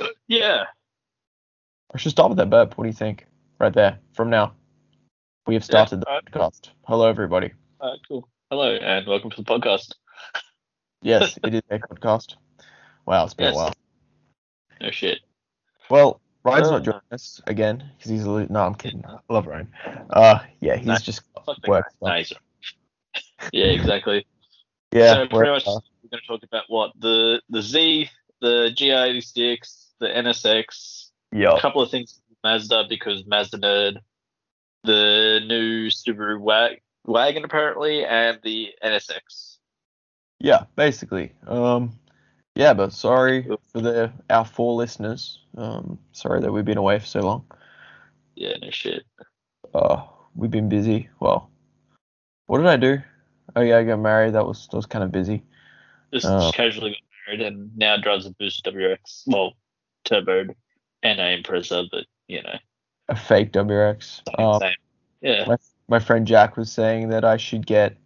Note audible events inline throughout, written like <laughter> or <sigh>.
<laughs> yeah. I should start with that burp. What do you think? Right there, from now. We have started alright. the podcast. Hello, everybody. All right, cool. Hello, and welcome to the podcast. <laughs> Yes, <laughs> it is a podcast. Wow, it's been Yes. a while. No shit. Well, Ryan's Uh. not joining us again because he's a li- no. I'm kidding. I love Ryan. Uh, yeah, he's No. just Fuck the work guy. Yeah, exactly. yeah. so pretty much stuff. we're going to talk about what the the Z, the GR86, the NSX, Yeah. a couple of things Mazda because Mazda nerd, the new Subaru wag- wagon apparently, and the NSX. Yeah, basically. Um, yeah, but sorry for the our four listeners. Um, sorry that we've been away for so long. Yeah, no shit. Uh, we've been busy. Well, what did I do? Oh yeah, I got married. That was that was kind of busy. Just Oh. casually got married and now drives a Boost WX, well, turboed and Impreza, but you know, A fake WRX. Um. Yeah. my my friend Jack was saying that I should get,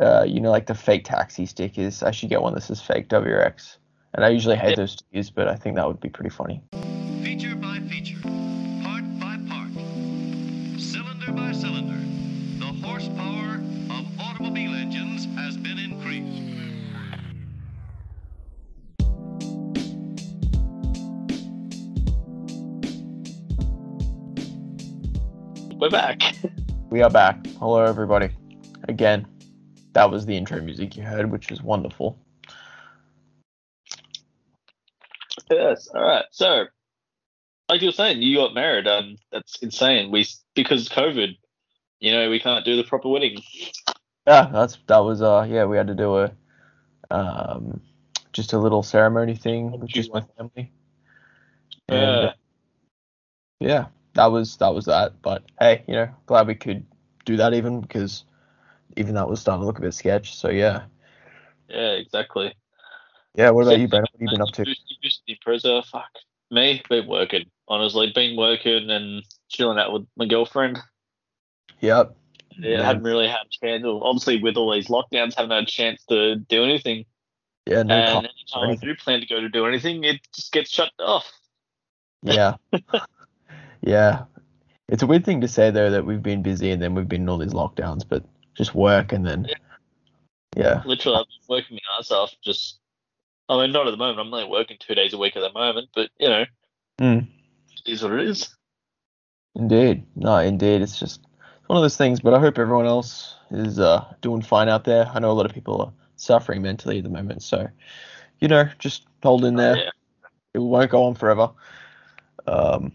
uh, you know, like the fake taxi stickers. I should get one that says fake WRX. And I usually hate Yeah. those use, but I think that would be pretty funny. We're back. We are back. Hello, everybody. Again, that was the intro music you heard, which was wonderful. yes. All right. So, like you were saying, you got married. Um, that's insane. We because COVID, you know, we can't do the proper wedding. Yeah, that's that was uh yeah we had to do a um just a little ceremony thing with just my family. And, Yeah. uh, yeah, that was that was that. But hey, you know, glad we could do that even because even that was starting to look a bit sketch. So yeah, Yeah. Exactly. yeah. What about you, Brandon? What have you been up to? Boost the Fuck me. Been working. Honestly, been working and chilling out with my girlfriend. Yep. Yeah, Yeah. haven't really had a chance. Obviously, with all these lockdowns, haven't had a chance to do anything. Yeah. No. and anytime I do plan to go to do anything, it just gets shut off. Yeah. <laughs> yeah. It's a weird thing to say though that we've been busy and then we've been in all these lockdowns, but just work and then Yeah. Literally, I've been working my ass off. Just, I mean, not at the moment. I'm only working two days a week at the moment, but you know, Mm. it is what it is. Indeed. No, indeed. It's just one of those things, but I hope everyone else is uh, doing fine out there. I know a lot of people are suffering mentally at the moment, so you know, just hold in there. Yeah. It won't go on forever. Um,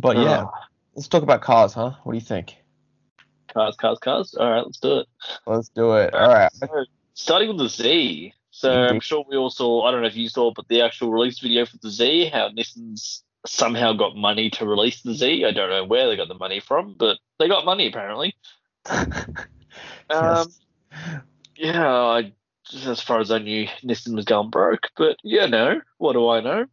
but yeah, let's talk about cars, huh? What do you think? Cars, cars, cars. All right, let's do it. Let's do it. All right. So, starting with the Z. So I'm sure we all saw. I don't know if you saw, but the actual release video for the Z, how Nissan's somehow got money to release the Z. I don't know where they got the money from, but they got money apparently. <laughs> Um, yeah, I, just as far as I knew, Nissan was going broke, but yeah, no, what do I know?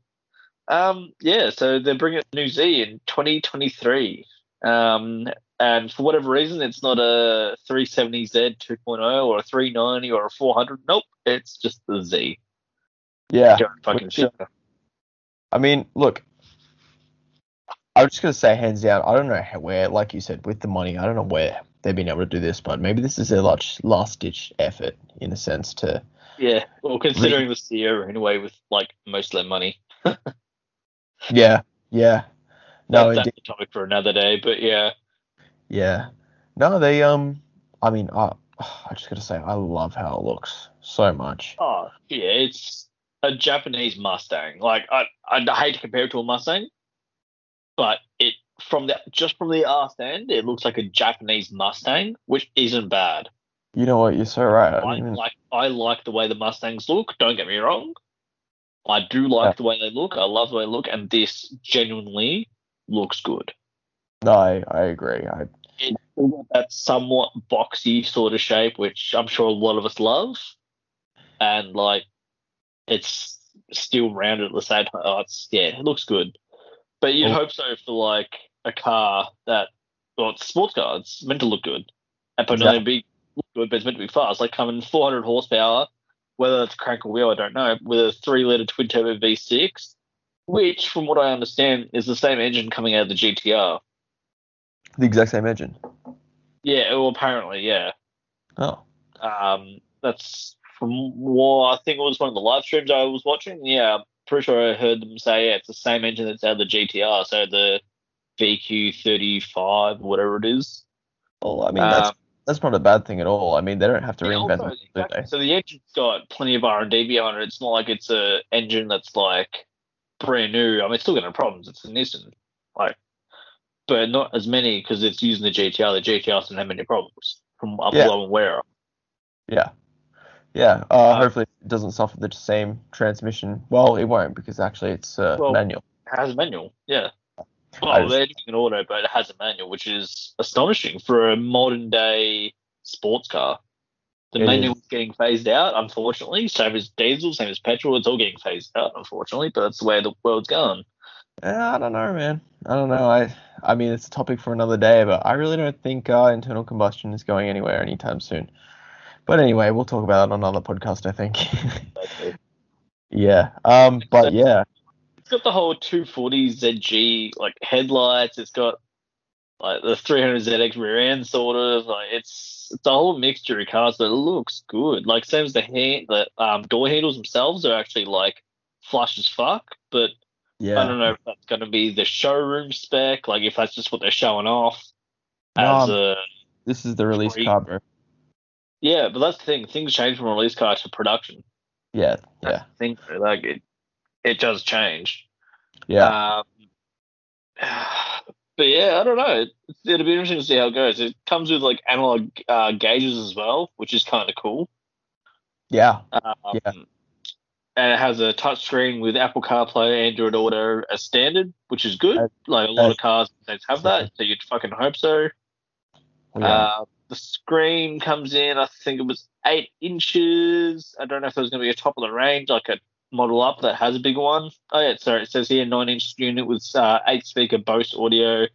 Um, yeah, so they're bringing a new Z in 2023. Um, and for whatever reason, it's not a 370Z 2.0 or a 390 or a 400. Nope, it's just the Z. yeah. Fucking Which. I mean, look, I was just gonna say hands down. I don't know how, where, like you said, with the money, I don't know where they've been able to do this, but maybe this is their last last ditch effort in a sense to. Yeah, well, considering the Sierra anyway, with like most of their money. <laughs> Yeah, yeah. No, that's a topic for another day, but yeah. yeah. No, they um. I mean, I I just gotta say, I love how it looks so much. Oh, yeah, it's a Japanese Mustang. Like I, I hate to compare it to a Mustang, but it from the just from the arse end, it looks like a Japanese Mustang, which isn't bad. You know what? You're so right. I I even- like I like the way the Mustangs look. Don't get me wrong. I do like Yeah. the way they look. I love the way they look, and this genuinely looks good. no, I I agree. I got that somewhat boxy sort of shape, which I'm sure a lot of us love, and like it's still rounded at the same time. Oh, it's yeah, it looks good, but you'd Oh. hope so for like a car that well, it's sports car. It's meant to look good, and but not be look good, but it's meant to be fast. Like coming 400 horsepower, whether it's crank or wheel, I don't know. With a three liter twin turbo V6, which, from what I understand, is the same engine coming out of the GTR. The exact same engine. Yeah, well, apparently, yeah. Oh. Um, that's from what I think it was one of the live streams I was watching. Yeah, I'm pretty sure I heard them say yeah, it's the same engine that's out of the GTR, so the VQ35, whatever it is. Well, I mean that's Um, that's not a bad thing at all. I mean they don't have to Yeah, reinvent also, exactly. they? So the engine's got plenty of R and D behind it. It's not like it's a engine that's like brand new. I mean, it's still gonna have problems. It's a Nissan, like, but not as many because it's using the GTR. The GTR doesn't have many problems from up Yeah. below and where. Yeah. Yeah. Uh, Uh, hopefully it doesn't suffer the same transmission. Well, it won't because actually it's uh, Well, manual. It has a manual, yeah. Well, just- they're doing an auto, but it has a manual, which is astonishing for a modern day sports car. The It is getting phased out, unfortunately. Same as diesel, same as petrol. It's all getting phased out, unfortunately. But that's the way the world's going. Yeah, I don't know, man. I don't know. I I mean it's a topic for another day, but I really don't think uh, internal combustion is going anywhere anytime soon. But anyway, we'll talk about it on another podcast, I think. <laughs> yeah. Um. But yeah. It's got the whole 240 ZG like headlights. It's got like the 300 ZX rear end, sort of. Like it's it's a whole mixture of cars, but it looks good. Like same as the hand, the um, door handles themselves are actually like flush as fuck. But Yeah. I don't know if that's going to be the showroom spec, like if that's just what they're showing off. No, As a This is the release Free. car, bro. yeah, but that's the thing. Things change from release car to production. Yeah. Yeah. the thing. Like it, it does change. Yeah. Um, but yeah, I don't know. It, it'll be interesting to see how it goes. It comes with like analog uh, gauges as well, which is kind of cool. Yeah. Um, Yeah. And it has a touch screen with Apple CarPlay, Android Auto as standard, which is good. Like a lot of cars have that, so you'd fucking hope so. Yeah. Uh, the screen comes in, I think it was eight inches. I don't know if there was going to be a top of the range, like a model up that has a bigger one. Oh, yeah, sorry. It says here nine inch unit with uh, eight speaker Bose audio,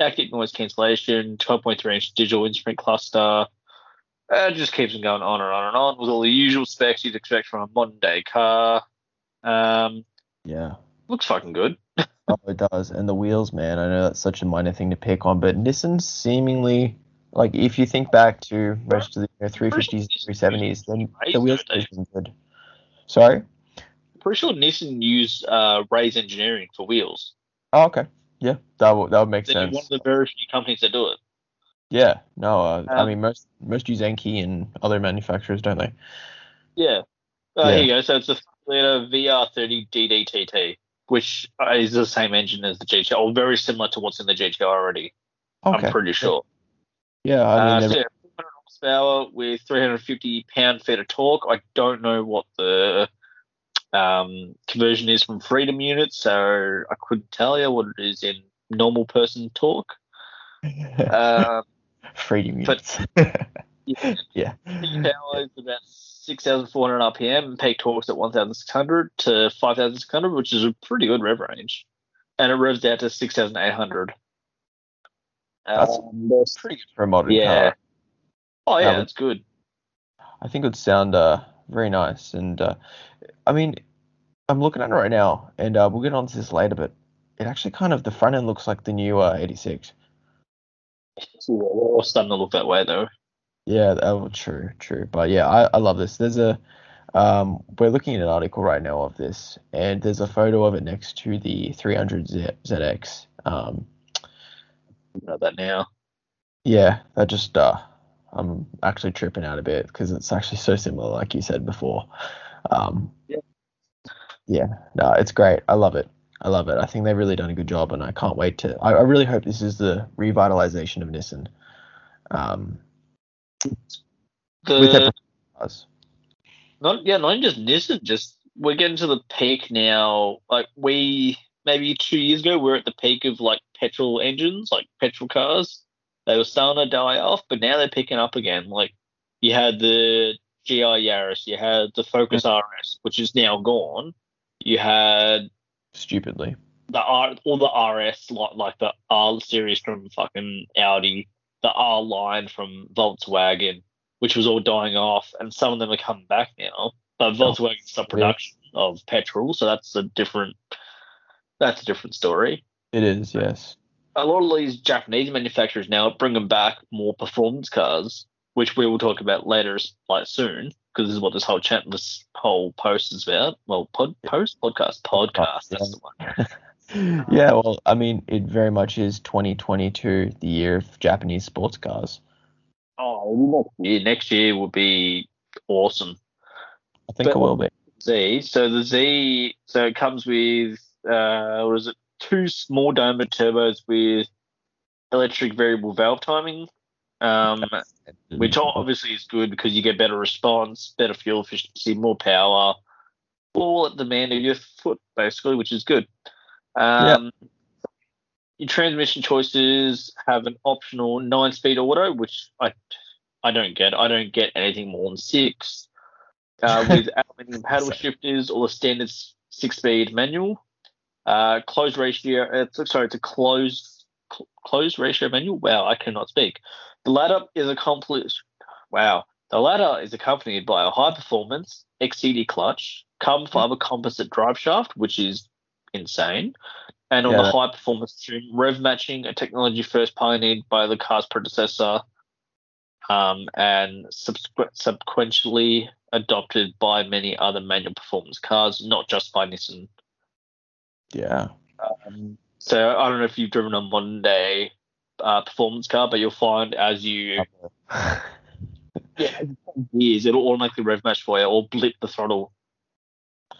active noise cancellation, 12.3 inch digital instrument cluster. Uh, it just keeps on going on and on and on with all the usual specs you'd expect from a modern day car. Um, yeah. looks fucking good. <laughs> Oh, it does. And the wheels, man. I know that's such a minor thing to pick on, but Nissan seemingly, like, if you think back to most of the you know, 350s, 370s, then the wheels have been good. Sorry? Pretty sure Nissan used uh, Rays engineering for wheels. Oh, okay. Yeah, that would that would make They're sense. one of the very few companies that do it. Yeah, no, uh, I Um, mean most most use Enkei and other manufacturers, don't they? Yeah. Uh, Yeah. Here you go. So it's a liter VR30 DDTT, which is the same engine as the GTR, or very similar to what's in the GTR already. Okay. I'm pretty sure. Yeah, I uh, so yeah, 400 horsepower with 350 pound feet of torque. I don't know what the um, conversion is from Freedom units, so I couldn't tell you what it is in normal person talk. Um, <laughs> freedom but- units. <laughs> <laughs> yeah, yeah. peak power is about 6,400 RPM, and peak torque's at 1,600 to 5,600, which is a pretty good rev range. And it revs out to 6,800. That's Um, Pretty good for a modern yeah. car. Oh, yeah, Um, that's good. I think it would sound uh, very nice. And uh, I mean, I'm looking at it right now, and uh, we'll get onto this later, but it actually kind of the front end looks like the new uh, 86. We're all starting to look that way, though. Yeah, oh, true, true. But yeah, I, I love this. There's a um, we're looking at an article right now of this, and there's a photo of it next to the 300 Z, ZX. Um, that now. yeah, that just uh, I'm actually tripping out a bit because it's actually so similar, like you said before. Um, Yeah. Yeah, no, it's great. I love it. I love it. I think they've really done a good job, and I can't wait to. I, I really hope this is the revitalization of Nissan. Um, The, not, yeah, not just Nissan, just we're getting to the peak now. Like, we maybe two years ago, we are at the peak of like petrol engines, like petrol cars. They were starting to die off, but now they're picking up again. Like, you had the GR Yaris, you had the Focus RS, which is now gone. You had Stupidly. the R, all the RS, like, like the R series from fucking Audi, the R line from Volkswagen, which was all dying off, and some of them are coming back now. But oh, Volkswagen stopped production of petrol, so that's a different that's a different story. It is, yes. A lot of these Japanese manufacturers now are bringing back more performance cars, which we will talk about later, like soon, because this is what this whole chat, this whole post is about. Well, pod, post, podcast, podcast. That's the one. <laughs> yeah, well, I mean, it very much is 2022, the year of Japanese sports cars. Oh, yeah, next year will be awesome. I think But- it will be. Z. So the Z, so it comes with uh, what is it? Two small diameter turbos with electric variable valve timing, um, which obviously is good because you get better response, better fuel efficiency, more power, all at the demand of your foot, basically, which is good. Um, Your transmission choices have an optional nine-speed auto, which I I don't get. I don't get anything more than six uh, <laughs> with aluminium paddle shifters or the standard six-speed manual. Uh, closed ratio. It's, sorry, it's a closed cl- closed ratio manual. Wow, I cannot speak. The ladder is accomplished. Wow, the ladder is accompanied by a high-performance EXEDY clutch, carbon fiber composite drive shaft, which is insane, and on Yeah. the high-performance tune, rev matching, a technology first pioneered by the car's predecessor um, and subsequ- subsequently adopted by many other manual performance cars, not just by Nissan. Yeah. Um, so I don't know if you've driven a Monday uh, performance car, but you'll find as you <laughs> yeah years it'll automatically rev match for you or blip the throttle.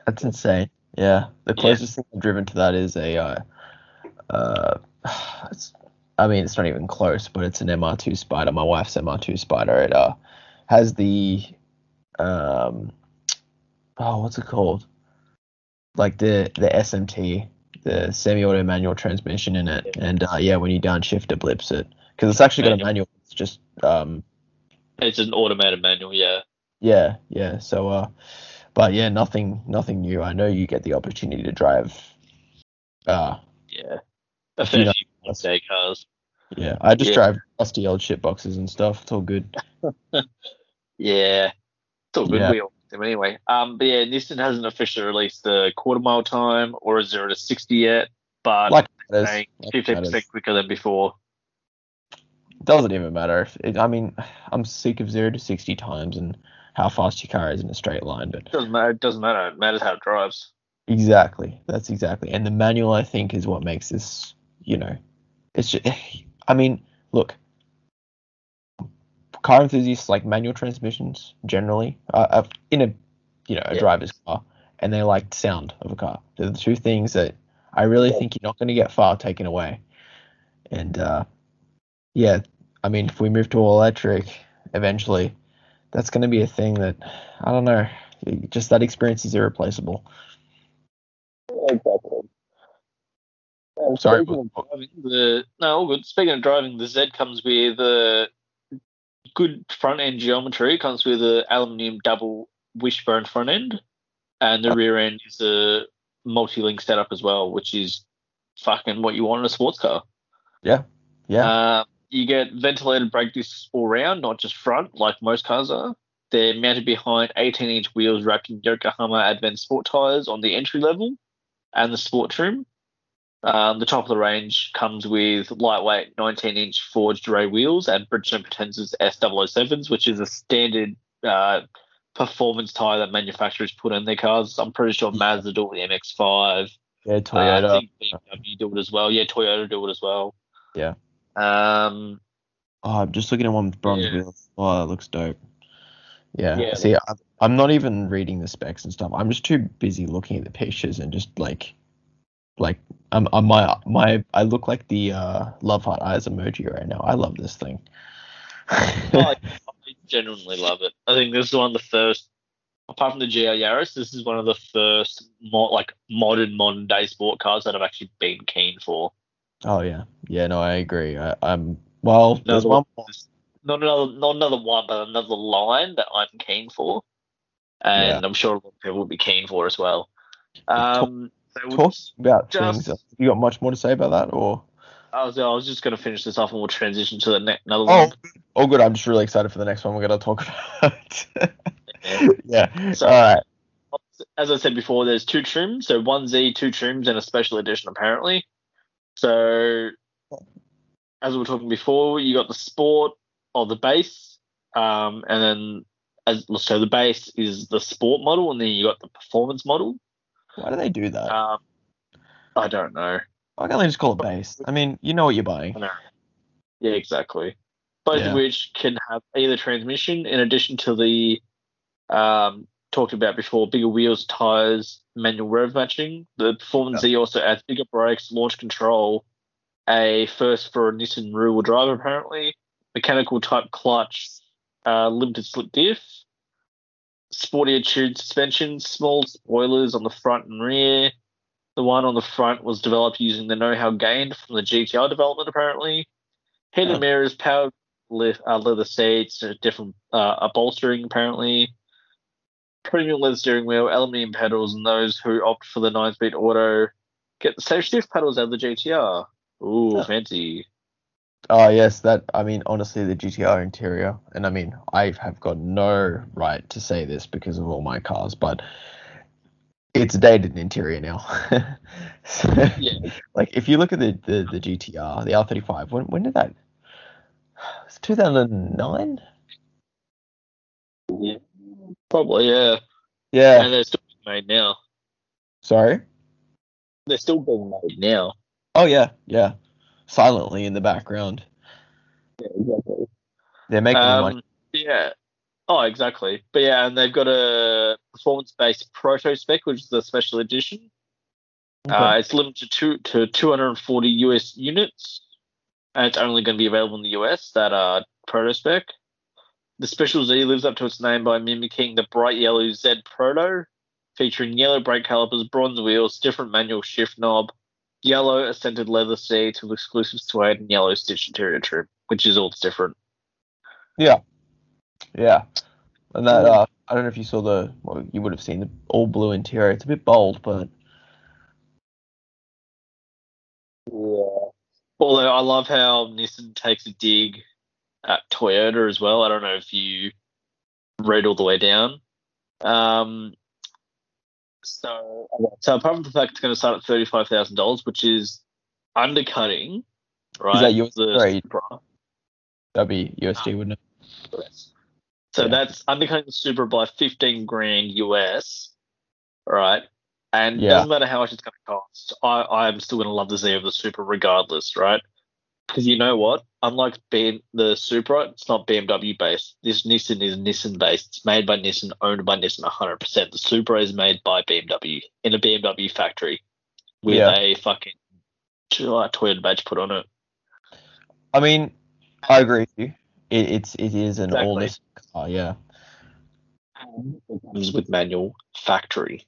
That's insane. Yeah, the Yeah. closest thing I've driven to that is a, uh, uh, <sighs> it's, I mean, it's not even close, but it's an MR2 Spider. My wife's MR2 Spider. It uh, has the, um, oh, what's it called? Like the the SMT, the semi-auto manual transmission in it, and uh, yeah, when you downshift, it blips it because it's actually got a Manual. manual. It's just um, It's an automated manual, yeah. yeah, yeah. So, uh, but yeah, nothing, nothing new. I know you get the opportunity to drive. Uh, Yeah. A few fair few day cars. yeah, I just Yeah. drive rusty old shit boxes and stuff. It's all good. <laughs> Yeah. It's all good. Yeah. We all them anyway. Um, but yeah, Nissan hasn't officially released the quarter mile time or a zero to sixty yet, but Like that is- saying fifteen percent quicker than before. doesn't even matter. If it, I mean, I'm sick of zero to sixty times and how fast your car is in a straight line. But Doesn't matter. It doesn't matter. It matters how it drives. exactly, that's exactly. And the manual, I think, is what makes this. You know, it's just. <sighs> I mean, look, car enthusiasts like manual transmissions generally, uh, uh, in a you know a Yeah. driver's car, and they like sound of a car. They're the two things that I really Yeah. think you're not going to get far taken away. And uh, yeah, I mean, if we move to all electric eventually, that's going to be a thing that I don't know. Just that experience is irreplaceable. Exactly. Sorry, Speaking of driving, the no, all good. Speaking of driving, the Z comes with a good front end geometry. It comes with an aluminium double wishbone front end, and the rear end is a multi link setup as well, which is fucking what you want in a sports car. Yeah, yeah, Uh, you get ventilated brake discs all round, not just front, like most cars are. They're mounted behind 18 inch wheels wrapped in Yokohama Advan Sport tyres on the entry level and the sport trim. Um, the top of the range comes with lightweight 19 inch forged ray wheels and Bridgestone Potenzas S007s, which is a standard uh, performance tyre that manufacturers put in their cars. I'm pretty sure Mazda do it with the MX5. yeah. Uh, Toyota. I think BMW do it as well. Yeah, Toyota do it as well. Yeah. Um, Oh, I'm just looking at one with bronze Yeah. wheels. Oh, that looks dope. Yeah. Yeah, See, I'm, I'm not even reading the specs and stuff. I'm just too busy looking at the pictures and just like, like, I'm, I'm my my. I look like the uh, love heart eyes emoji right now. I love this thing. I, <laughs> I genuinely love it. I think this is one of the first, apart from the GR Yaris, this is one of the first mo- like modern modern day sport cars that I've actually been keen for. oh yeah, yeah. No, I agree. I, I'm well. There's Another one. Not another, not another one, but another line that I'm keen for, and I'm sure a lot of people will be keen for as well. Um, so we'll Talk about just- things. You got much more to say about that, or? I was, I was just going to finish this off, and we'll transition to the next another Oh, one. oh, good. I'm just really excited for the next one we're gonna talk <laughs> about. yeah. So- All right. as I said before, there's two trims. So one Z, two trims, and a special edition apparently. So as we were talking before, you got the sport or the base, um, and then as so the base is the sport model, and then you got the performance model. Why do they do that? Um, I don't know. Why can't they just call it base? I mean, you know what you're buying. I know. Yeah, exactly. Both Yeah. of which can have either transmission in addition to the um, talked about before bigger wheels, tires, manual rev matching. The Performance Z also adds bigger brakes, launch control, a first for a Nissan rear wheel drive apparently, mechanical type clutch, uh, limited slip diff, sportier tuned suspension, small spoilers on the front and rear. The one on the front was developed using the know-how gained from the GTR development apparently. Heated Huh. mirrors, powered le- uh, leather seats, different uh, upholstering apparently. Premium leather steering wheel, aluminium pedals, and those who opt for the nine-speed auto get the same shift pedals out of the GTR. Ooh, fancy. Oh yes, that I mean honestly the GTR interior, and I mean I have got no right to say this because of all my cars, but it's a dated interior now. So, <laughs> Yeah. Like if you look at the, the, the GTR, the R35, when when did that? It's 2009. yeah. Probably, yeah. Yeah. And they're still being made now. Sorry. They're still being made now. Oh yeah, yeah. Silently in the background, Yeah, exactly. they're making the money. Um, yeah. Oh, exactly. But yeah, and they've got a performance-based proto spec, which is the special edition. Uh, it's limited to to 240 US units, and it's only going to be available in the US. That uh, proto spec. The Special Z lives up to its name by mimicking the bright yellow Z Proto, featuring yellow brake calipers, bronze wheels, different manual shift knob, yellow ascended leather seats with exclusive suede, and yellow stitch interior trim, which is all different. Yeah. Yeah. And that uh I don't know if you saw the well, you would have seen the all blue interior. It's a bit bold, but Yeah. Although I love how Nissan takes a dig at Toyota as well. I don't know if you read all the way down. Um, so, so apart from the fact it's going to start at thirty-five thousand dollars, which is undercutting, right? Is that US the? Supra. that'd be USD, uh, wouldn't it? So Yeah. that's undercutting the Supra by fifteen grand US, right? And it Yeah. doesn't matter how much it's going to cost. I I'm still going to love the Z of the Supra regardless, right? Because you know what? Unlike being the Supra, it's not BMW based. This Nissan is Nissan based. It's made by Nissan, owned by Nissan 100%. The Supra is made by BMW in a BMW factory with Yeah. a fucking Toyota badge put on it. I mean, I agree with you. It, it's it is an all Exactly. Nissan car, yeah. It comes with manual factory.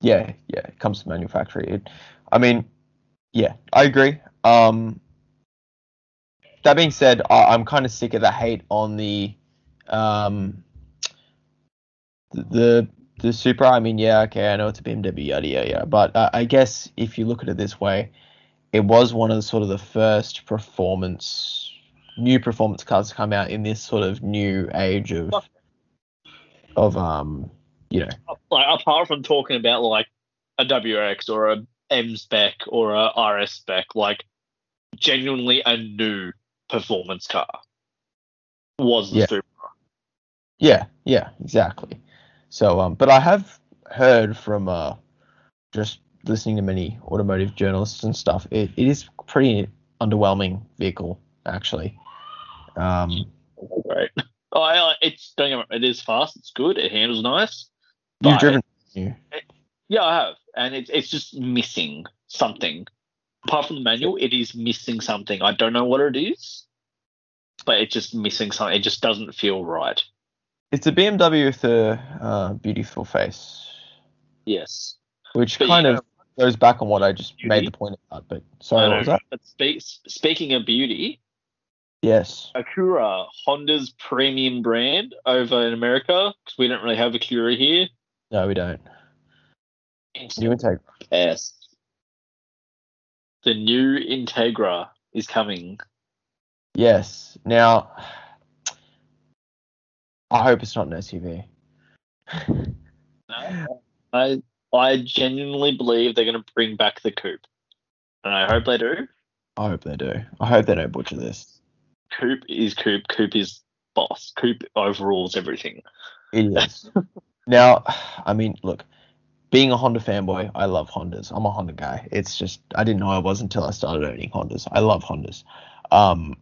Yeah, yeah, it comes to manufacturing. It, I mean, yeah, I agree. Um, that being said, I, I'm kind of sick of the hate on the, um, the the Supra. I mean, yeah, okay, I know it's a BMW, yada yada yada, but uh, I guess if you look at it this way, it was one of the sort of the first performance, new performance cars to come out in this sort of new age of, of um, you know, like apart from talking about like a WX or a M spec or a RS spec, like genuinely a new performance car was the Yeah. Supra. Yeah, yeah, exactly. So, um, but I have heard from uh, just listening to many automotive journalists and stuff. It, it is pretty underwhelming vehicle actually. Um, Right. <laughs> Oh, I, it's don't get me it is fast. It's good. It handles nice. you've driven. You. Yeah, I have, and it's it's just missing something. Apart from the manual, it is missing something. I don't know what it is, but it's just missing something. It just doesn't feel right. It's a BMW with a uh, beautiful face, Yes. which But kind of goes back on what I just Beauty. made the point about. But sorry, what was that? But speak, speaking of beauty, Yes. Acura, Honda's premium brand over in America, because we don't really have Acura here. No, we don't. New intake. Yes. The new Integra is coming. Yes. Now, I hope it's not an SUV. I I genuinely believe they're going to bring back the coupe, and I hope they do. I hope they do. I hope they don't butcher this. Coupe is coupe. Coupe is boss. Coupe overrules everything. It is. <laughs> now, I mean, look, being a Honda fanboy, I love Hondas. I'm a Honda guy. It's just I didn't know I was until I started owning Hondas. I love Hondas. Um,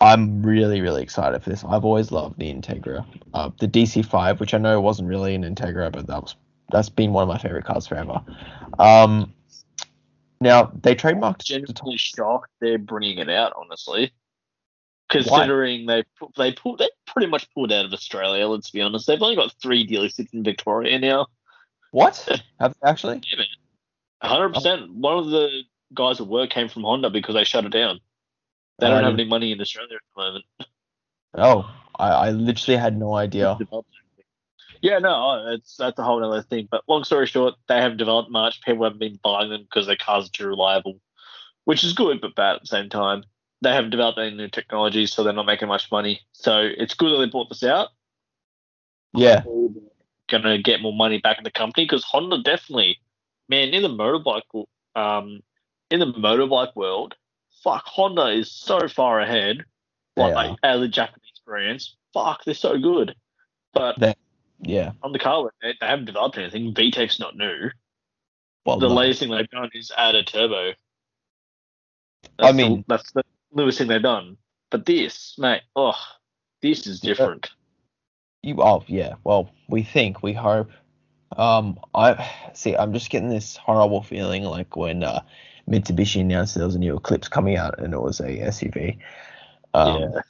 I'm really, really excited for this. I've always loved the Integra. Uh, the DC5, which I know wasn't really an Integra, but that was that's been one of my favorite cars forever. Um, now they trademarked. Genuinely shocked they're bringing it out. Honestly, considering they they pulled they pretty much pulled out of Australia. Let's be honest. They've only got three dealerships in Victoria now. What? <laughs> Have they actually? Yeah, man. 100. percent One of the guys at work came from Honda because they shut it down. They don't Um, have any money in Australia at the moment. <laughs> Oh, I, I literally had no idea. Yeah, no, it's that's a whole other thing. But long story short, they haven't developed much. People haven't been buying them because their cars are too reliable, which is good but bad at the same time. They haven't developed any new technology, so they're not making much money. So it's good that they bought this out. Yeah, Gonna get more money back in the company because Honda definitely, man, in the motorbike, um, in the motorbike world, fuck, Honda is so far ahead. Like the Japanese brands, fuck, they're so good. But They- yeah. on the car, they, they haven't developed anything. VTEC's not new. Well, the no. latest thing they've done is add a turbo. I the- mean- that's the newest thing they've done. But this, mate, oh, this is Yeah. You oh yeah. Well, we think, we hope. Um, I see. I'm just getting this horrible feeling like when uh, Mitsubishi announced there was a new Eclipse coming out and it was a SUV. Um, yeah,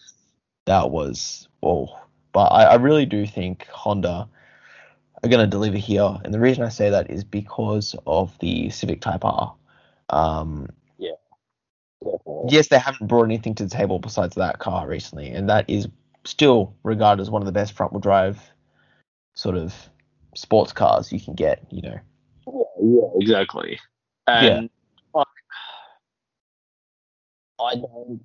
That was oh, but I, I really do think Honda are going to deliver here, and the reason I say that is because of the Civic Type R. Um, yeah. yes, they haven't brought anything to the table besides that car recently, and that is still regarded as one of the best front wheel drive sort of sports cars you can get, you know. yeah, exactly. And I, I don't,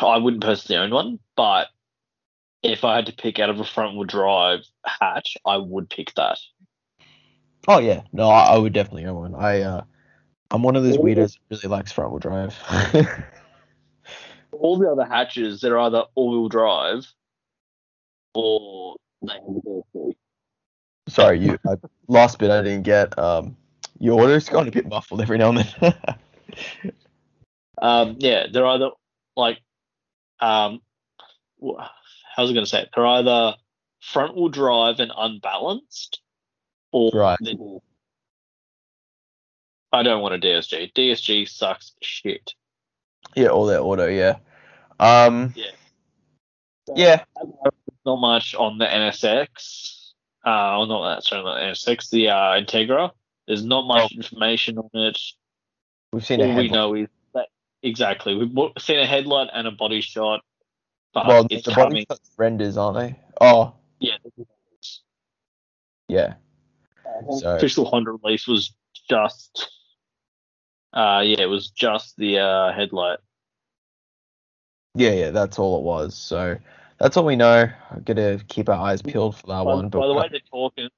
I wouldn't personally own one, but if I had to pick out of a front wheel drive hatch, I would pick that. Oh yeah, no, I, I would definitely own one. I uh, I'm one of those weirdos that really likes front wheel drive. <laughs> All the other hatches, they're either all-wheel drive or they have. Sorry, you I, last bit I didn't get. Um, your audio's gone a bit muffled every now and then. <laughs> Um, yeah, they're either like, um, how's I going to say it? They're either front wheel drive and unbalanced, or Right. I don't want a DSG. DSG sucks shit. Yeah, all that auto, yeah. Um, Yeah. yeah, Not much on the NSX. Uh, or not that. Sorry, not the NSX. The uh, Integra. There's not much information on it. we've seen a All we headlight. know is that exactly we've seen a headlight and a body shot. But Well, it's the coming. body shots renders, aren't they? Oh, Yeah, yeah. So official Honda release was just, uh, yeah, it was just the uh, headlight. yeah, yeah, that's all it was. So that's all we know. Got to keep our eyes peeled for that By, one. But by the way they're talking,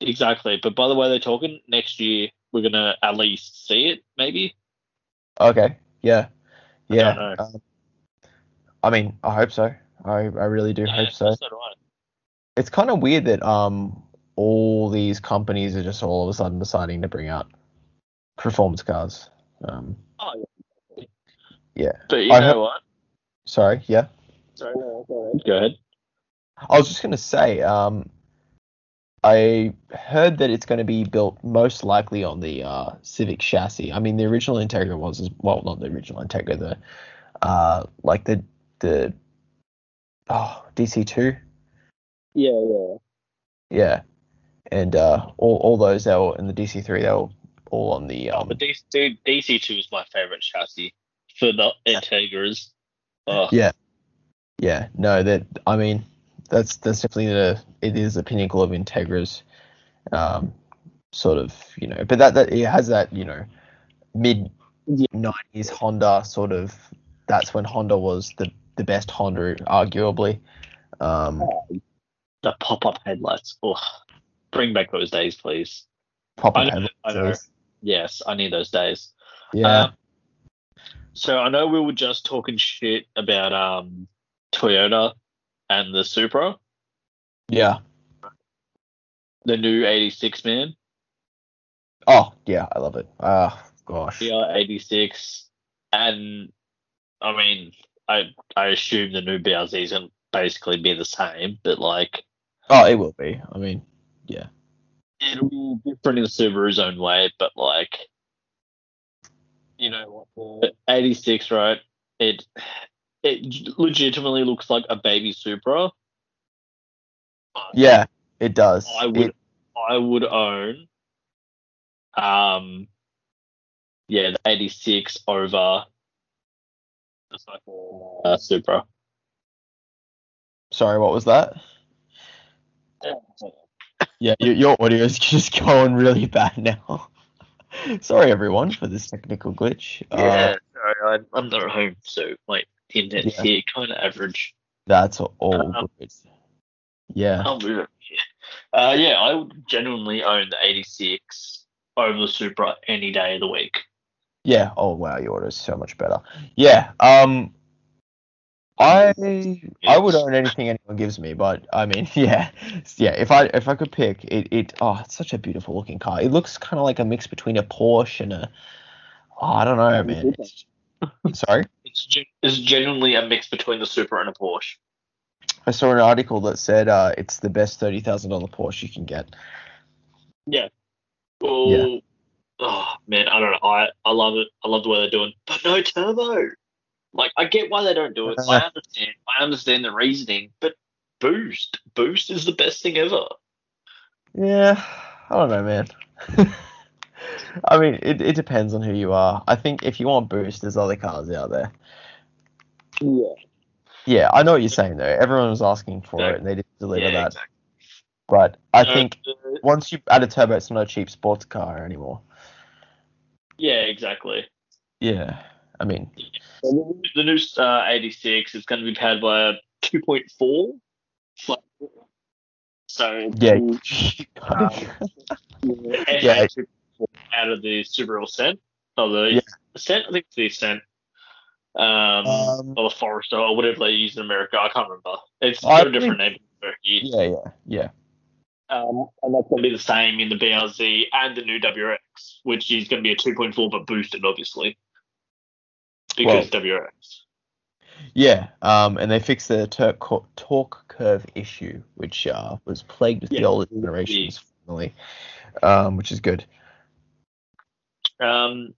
exactly. But by the way they're talking, next year we're gonna at least see it, maybe. okay, yeah, I yeah. know. Um, I mean, I hope so. I I really do hope so. so do It's kind of weird that um all these companies are just all of a sudden deciding to bring out performance cars. Um, Oh, yeah. yeah. But you I know hope- what? Sorry. Yeah. Sorry, no, go ahead. Go ahead. I was just gonna say, um, I heard that it's going to be built most likely on the uh, Civic chassis. I mean, the original Integra was as well, not the original Integra, the uh, like the the oh DC2, Yeah, yeah. yeah, and uh, all all those they were in the DC3, they were all on the Oh, um, but DC, DC2 is my favorite chassis for the Integras. Oh, Yeah. Yeah, no, that I mean, that's that's definitely the it is the pinnacle of Integras, um, sort of you know, but that that it has that you know, mid nineties Honda sort of. That's when Honda was the the best Honda, arguably. Um, the pop-up headlights. Oh, bring back those days, please. Proper I know, Halo I know. days. Yes, I need those days. Yeah. Um, so I know we were just talking shit about um Toyota and the Supra, yeah. the new 86 man. Oh, yeah, I love it. Ah, gosh. Yeah, 86, and I mean, I I assume the new BRZ is gonna basically be the same, but like Oh, it will be. I mean, yeah. It'll be different in Subaru's own way, but like, you know what? The 86, right? It it legitimately looks like a baby Supra. Yeah, it does. I would It- I would own um yeah, the 86 over the uh, Supra. sorry, what was that? Yeah, your, your audio is <laughs> just going really bad now. <laughs> sorry, everyone, for this technical glitch. Yeah, Uh, sorry, I, I'm not at home, so my internet Yeah. here kind of average. that's all Um, good. Yeah. I'll move it. Uh, yeah, I would genuinely own the 86 over the Supra any day of the week. Yeah. Oh wow, your order is so much better. Yeah. Um, I I would own anything anyone gives me, but I mean, <laughs> yeah, yeah. If I if I could pick, it it oh, it's such a beautiful looking car. It looks kind of like a mix between a Porsche and a oh, I don't know, man. It's- sorry, It's, gen- it's genuinely a mix between the Supra and a Porsche. I saw an article that said uh, it's the best thirty thousand dollar Porsche you can get. Oh, oh man, I don't know. I, I love it. I love the way they're doing, but no turbo. Like I get why they don't do it. I understand. I understand the reasoning, but boost, boost is the best thing ever. Yeah, I don't know, man. <laughs> I mean, it, it depends on who you are. I think if you want boost, there's other cars out there. Yeah. Yeah, I know what you're saying though. Everyone was asking for Yeah. it, and they didn't deliver Yeah, that. exactly. But I Uh, think uh, once you add a turbo, it's not a cheap sports car anymore. yeah, exactly. Yeah, I mean, The new uh, 86 is going to be powered by a 2.4. flat- So yeah, <laughs> Yeah. out of the Subaru Ascent, or the Yeah. Ascent, I think it's the Ascent, um, Um, or the Forester, or whatever they use in America. I can't remember. It's I got a different name. Yeah, yeah, yeah. Um, and that's going to be the same in the BRZ and the new WRX, which is going to be a 2.4 but boosted, obviously, because WRX. Yeah, um, and they fixed the torque, co- torque curve issue, which uh, was plagued with the Yeah. older generations, finally, um, which is good. Um,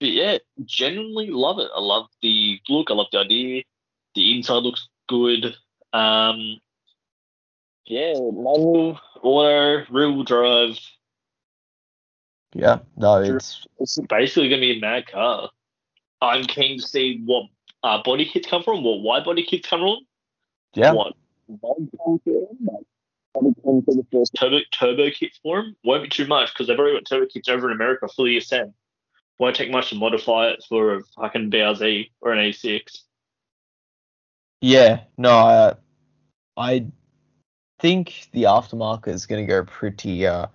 but yeah, genuinely love it. I love the look. I love the idea. The inside looks good. Um, yeah, manual, auto, rear-wheel drive. Yeah, no, it's It's basically going to be a mad car. I'm keen to see what uh, body kits come from, what wide body kits come from, yeah, what body come from, like, body come for the first turbo turbo kits for them. Won't be too much because they've already got turbo kits over in America for the Ascent. Won't take much to modify it for a fucking BRZ or an A6. yeah. No, I, I think the aftermarket is going to go pretty uh,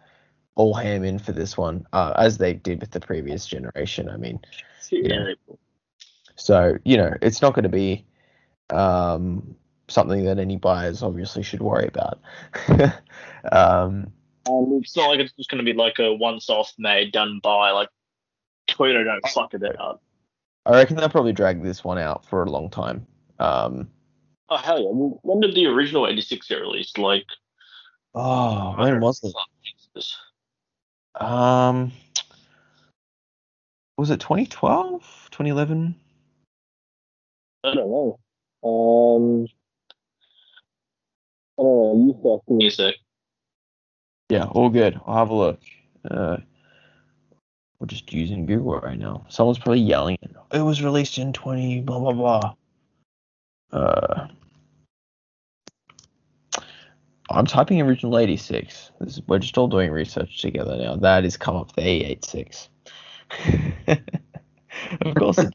all ham in for this one, uh, as they did with the previous generation. I mean, Yeah. So, you know, it's not going to be um, something that any buyers obviously should worry about. <laughs> um, Um, it's not like it's just going to be like a once-off made done by like Toyota. Don't fuck it up. I reckon they'll probably drag this one out for a long time. Um, Oh hell yeah! When did the original '86 get released? Like oh, when was it? Jesus. Um, was it 2012, 2011? I don't know. Um, I don't know. You first. Give me a. Yeah, all good. I'll have a look. Uh, we're just using Google right now. Someone's probably yelling. It was released in 20 blah blah blah. Uh, I'm typing original 86. This is, we're just all doing research together now. That is come up the AE86. <laughs> of course. it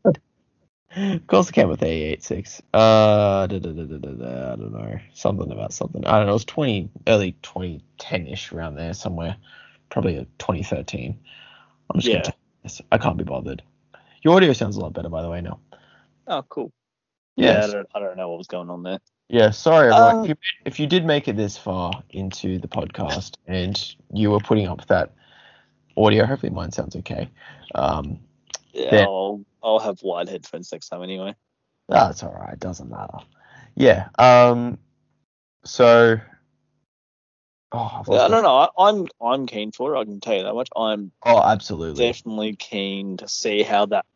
of course, it came with AE86. Uh, da, da, da, da, da, da, I don't know. Something about something. I don't know. It was 20, early 2010 ish around there somewhere. Probably a 2013. I'm just Yeah. gonna this. I can't be bothered. Your audio sounds a lot better, by the way, now. Oh, cool. Yes. Yeah, I don't, I don't know what was going on there. Yeah, sorry everyone. Uh, if, you, if you did make it this far into the podcast and you were putting up that audio, hopefully mine sounds okay. Um, Yeah, Yeah. I'll I'll have wide headphones next time anyway. that's all right. Doesn't matter. Yeah. Um. So. Oh, Yeah, I don't know. I, I'm I'm keen for it. I can tell you that much. I'm Oh, absolutely. definitely keen to see how that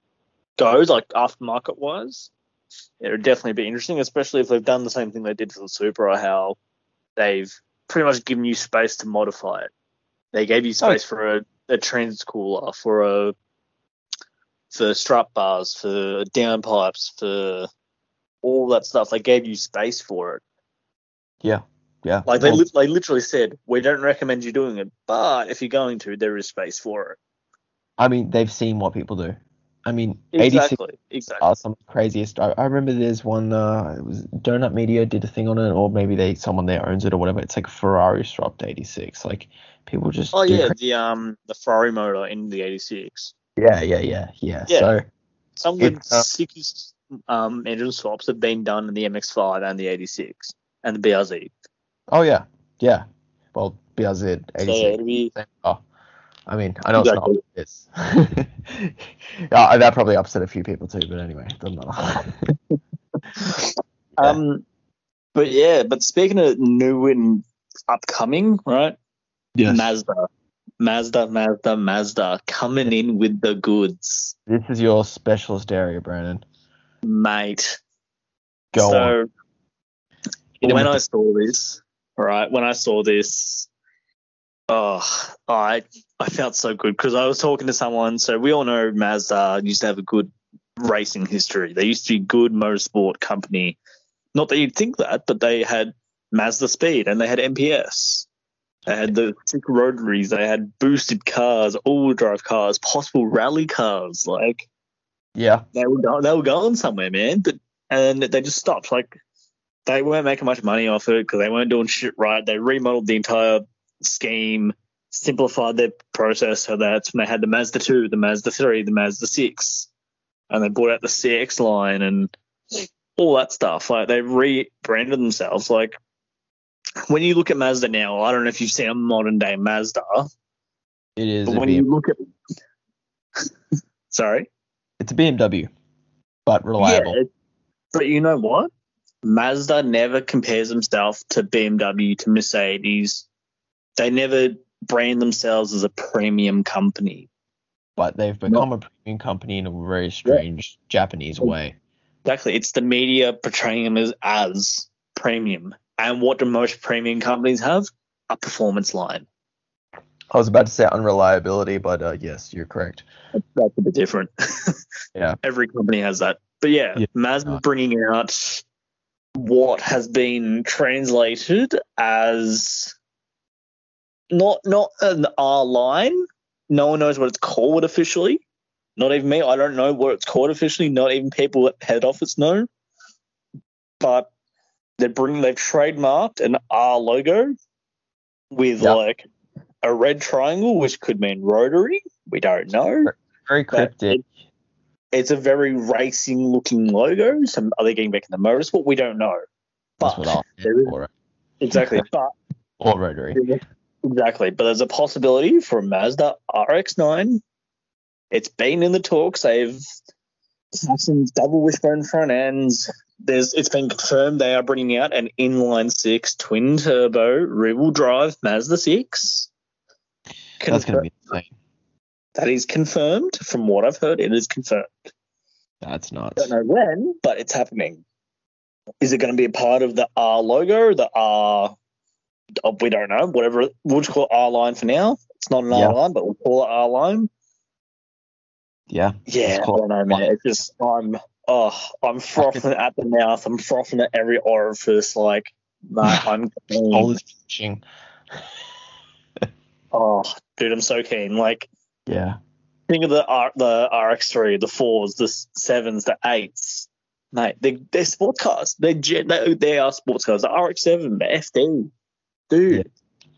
goes, like aftermarket wise. It would definitely be interesting, especially if they've done the same thing they did for the Super, Supra, how they've pretty much given you space to modify it. They gave you space oh. for a, a transcooler, for a for strap bars, for downpipes, for all that stuff. They gave you space for it. Yeah. Yeah. Like they, Well, li- they literally said, we don't recommend you doing it, but if you're going to, there is space for it. I mean, they've seen what people do. I mean, 86 Exactly. Exactly. are some craziest. I, I remember there's one. Uh, it was Donut Media did a thing on it, or maybe they someone there owns it or whatever. It's like Ferrari swapped 86. Like people just. Oh yeah, the um the Ferrari motor in the 86. yeah, yeah, yeah, yeah. Yeah. So Some of the uh, sickest um engine swaps have been done in the MX-5 and the 86 and the BRZ. Oh yeah, yeah. Well, BRZ So 86. yeah, it'll be oh, I mean, I know Exactly. it's not. It's. <laughs> yeah, that probably upset a few people too. But anyway, doesn't matter. <laughs> um, but yeah, but speaking of new and upcoming, right? Mazda, Mazda, Mazda, Mazda coming in with the goods, This is your specialist area, Brandon. mate. Go so on. When I saw this, right, when I saw this, Oh, oh, I I felt so good because I was talking to someone. So we all know Mazda used to have a good racing history. They used to be a good motorsport company. Not that you'd think that, but they had Mazda Speed and they had MPS. They had the sick rotaries. They had boosted cars, all-wheel drive cars, possible rally cars. Like Yeah. they were going, they were going somewhere, man. But and they just stopped. Like they weren't making much money off it because they weren't doing shit right. They remodeled the entire scheme, simplified their process so that when they had the Mazda 2, the Mazda 3, the Mazda 6, and they brought out the CX line and all that stuff. Like they rebranded themselves. Like when you look at Mazda now, I don't know if you've seen a modern day Mazda, It is. but when you look at <laughs> sorry. it's a BMW, but reliable. Yeah, but you know what? Mazda never compares himself to BMW, to Mercedes. They never brand themselves as a premium company. But they've become a premium company in a very strange Japanese way. Exactly. It's the media portraying them as, as premium. And what do most premium companies have? A performance line. I was about to say unreliability, but uh, yes, you're correct. That's a bit different. <laughs> Yeah. Every company has that. But yeah, Yeah. Mazda bringing out what has been translated as not not an R line. No one knows what it's called officially. Not even me. I don't know what it's called officially. Not even people at head office know. But they're bringing they've trademarked an R logo with Yeah. like a red triangle, which could mean rotary. We don't know. Very cryptic. it- it's a very racing looking logo. So are they getting back in the motorsport? We don't know. That's what I'll for it. exactly. <laughs> but Or rotary. Exactly. But there's a possibility for a Mazda RX9. It's been in the talks. They've Saxon's double wishbone front ends. There's it's been confirmed they are bringing out an inline six twin turbo rear wheel drive Mazda six. That's going to be insane. that is confirmed from what I've heard. It is confirmed. That's nuts. don't know when, but it's happening. Is it going to be a part of the R logo, the R? Oh, we don't know. Whatever we'll just call it R line for now. It's not an Yeah. R line, but we'll call it R line. Yeah. Yeah, I It's don't know, man. It's just I'm oh I'm frothing at the mouth. I'm frothing at every orifice. Like, no, <laughs> I'm All this pitching. <laughs> Oh, dude, I'm so keen. Like, Yeah. think of the R, the RX3, the fours, the sevens, the eights. Mate, they, they're sports cars. They're, they, they are sports cars. The RX7, the FD. Dude,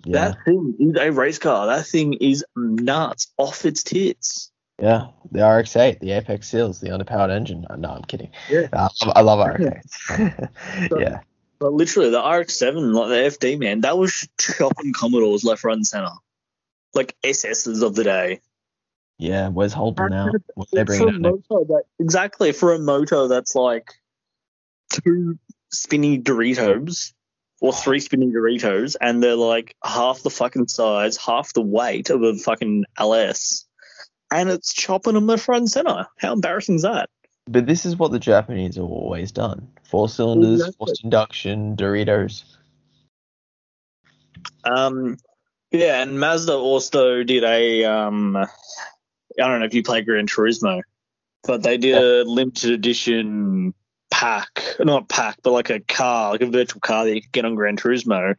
Yeah. that thing is a race car. That thing is nuts off its tits. Yeah, the RX-8, the Apex Seals, the underpowered engine. No, I'm kidding. Yeah. Uh, I love RX-8s. <laughs> <laughs> yeah, But literally, the RX7, like the FD, man, that was chopping Commodores left, right, and center. Like SSs of the day. yeah. Where's Holden now? What they bringing out that exactly for a motor that's like two spinny Doritos or three spinny Doritos, and they're like half the fucking size, half the weight of a fucking LS, and it's chopping them left, right, and center. How embarrassing is that? But this is what the Japanese have always done: four cylinders, Exactly. forced induction, Doritos. Um, yeah, and Mazda also did a um, I don't know if you play Gran Turismo, but they did a limited edition pack, not pack, but like a car, like a virtual car that you could get on Gran Turismo,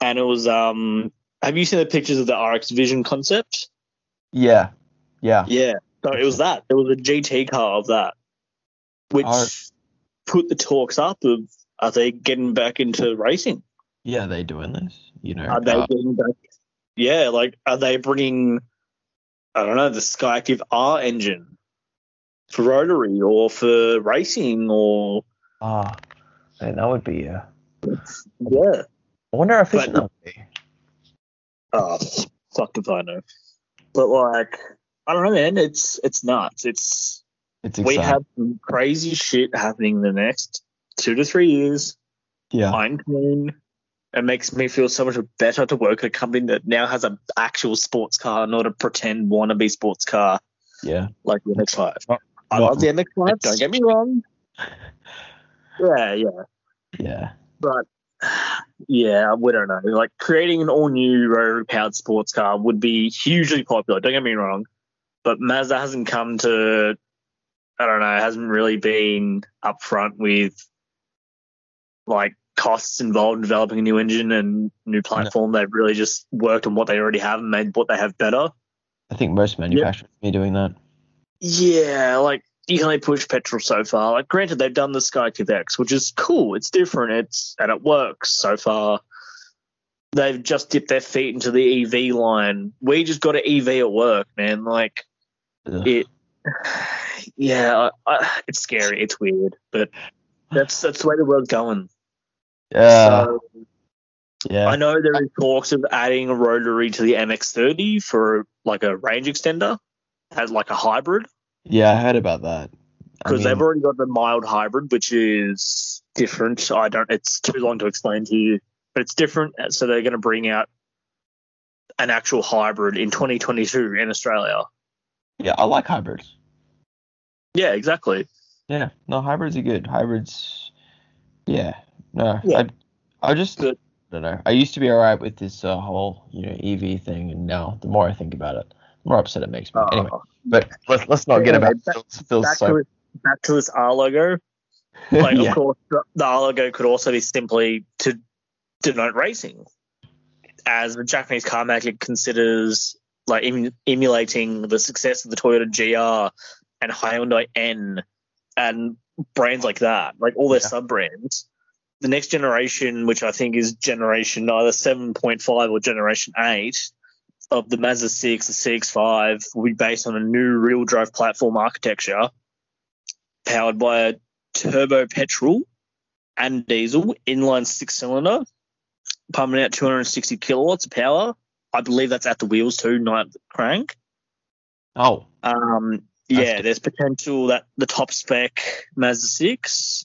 and it was um. Have you seen the pictures of the RX Vision concept? Yeah, yeah, Yeah, so it was that. It was a GT car of that, which put the talks up of are they getting back into racing? yeah. They doing this, you know. Are they uh, getting back? Yeah, like are they bringing? I don't know the Skyactiv R engine for rotary or for racing or Ah, man, that would be. Uh, yeah. I wonder how efficient But- that would be. Oh, fuck if I know. But like, I don't know, man. It's it's nuts. It's It's we have some crazy shit happening in the next two to three years. yeah, I'm keen. It makes me feel so much better to work at a company that now has an actual sports car, not a pretend wannabe sports car yeah. like the MX-5. Not- I love the MX-5. Don't get me wrong. <laughs> Yeah, yeah, Yeah. but yeah, we don't know. Like creating an all-new rotary-powered sports car would be hugely popular. Don't get me wrong, but Mazda hasn't come to. I don't know. Hasn't really been upfront with like costs involved in developing a new engine and new platform. They've really just worked on what they already have and made what they have better. I think most manufacturers are doing that. Yeah, like you can only push petrol so far. Like, granted, they've done the X, which is cool. It's different. It's and it works so far. They've just dipped their feet into the EV line. We just got an EV at work, man. Like Ugh. it. <sighs> Yeah, I, I, it's scary. It's weird, but that's that's the way the world's going. yeah. So, yeah. I know there is talks of adding a rotary to the MX-30 for like a range extender, as like a hybrid. Yeah, I heard about that. Because they've already got the mild hybrid, which is different. I don't. It's too long to explain to you, but it's different. So they're going to bring out an actual hybrid in 2022 in Australia. yeah, I like hybrids. Yeah, exactly. Yeah, no, hybrids are good. Hybrids, yeah, no, Yeah. I, I just, Good. I don't know. I used to be alright with this uh, whole, you know, EV thing, and now the more I think about it, more upset it makes me. anyway, Uh, but let's let's not get about back- Phil's, back so, to back to this R logo. <laughs> Like, yeah, of course, the, the R logo could also be simply to denote racing, as the Japanese car maker considers like em- emulating the success of the Toyota GR and Hyundai N and brands like that, like all their Yeah. sub brands. The next generation, which I think is generation either 7.5 or generation 8 of the Mazda 6, the CX5, will be based on a new real drive platform architecture powered by a turbo petrol and diesel inline six cylinder, pumping out 260 kilowatts of power. I believe that's at the wheels too, not at the crank. oh, Um, yeah, good. there's potential that the top spec Mazda 6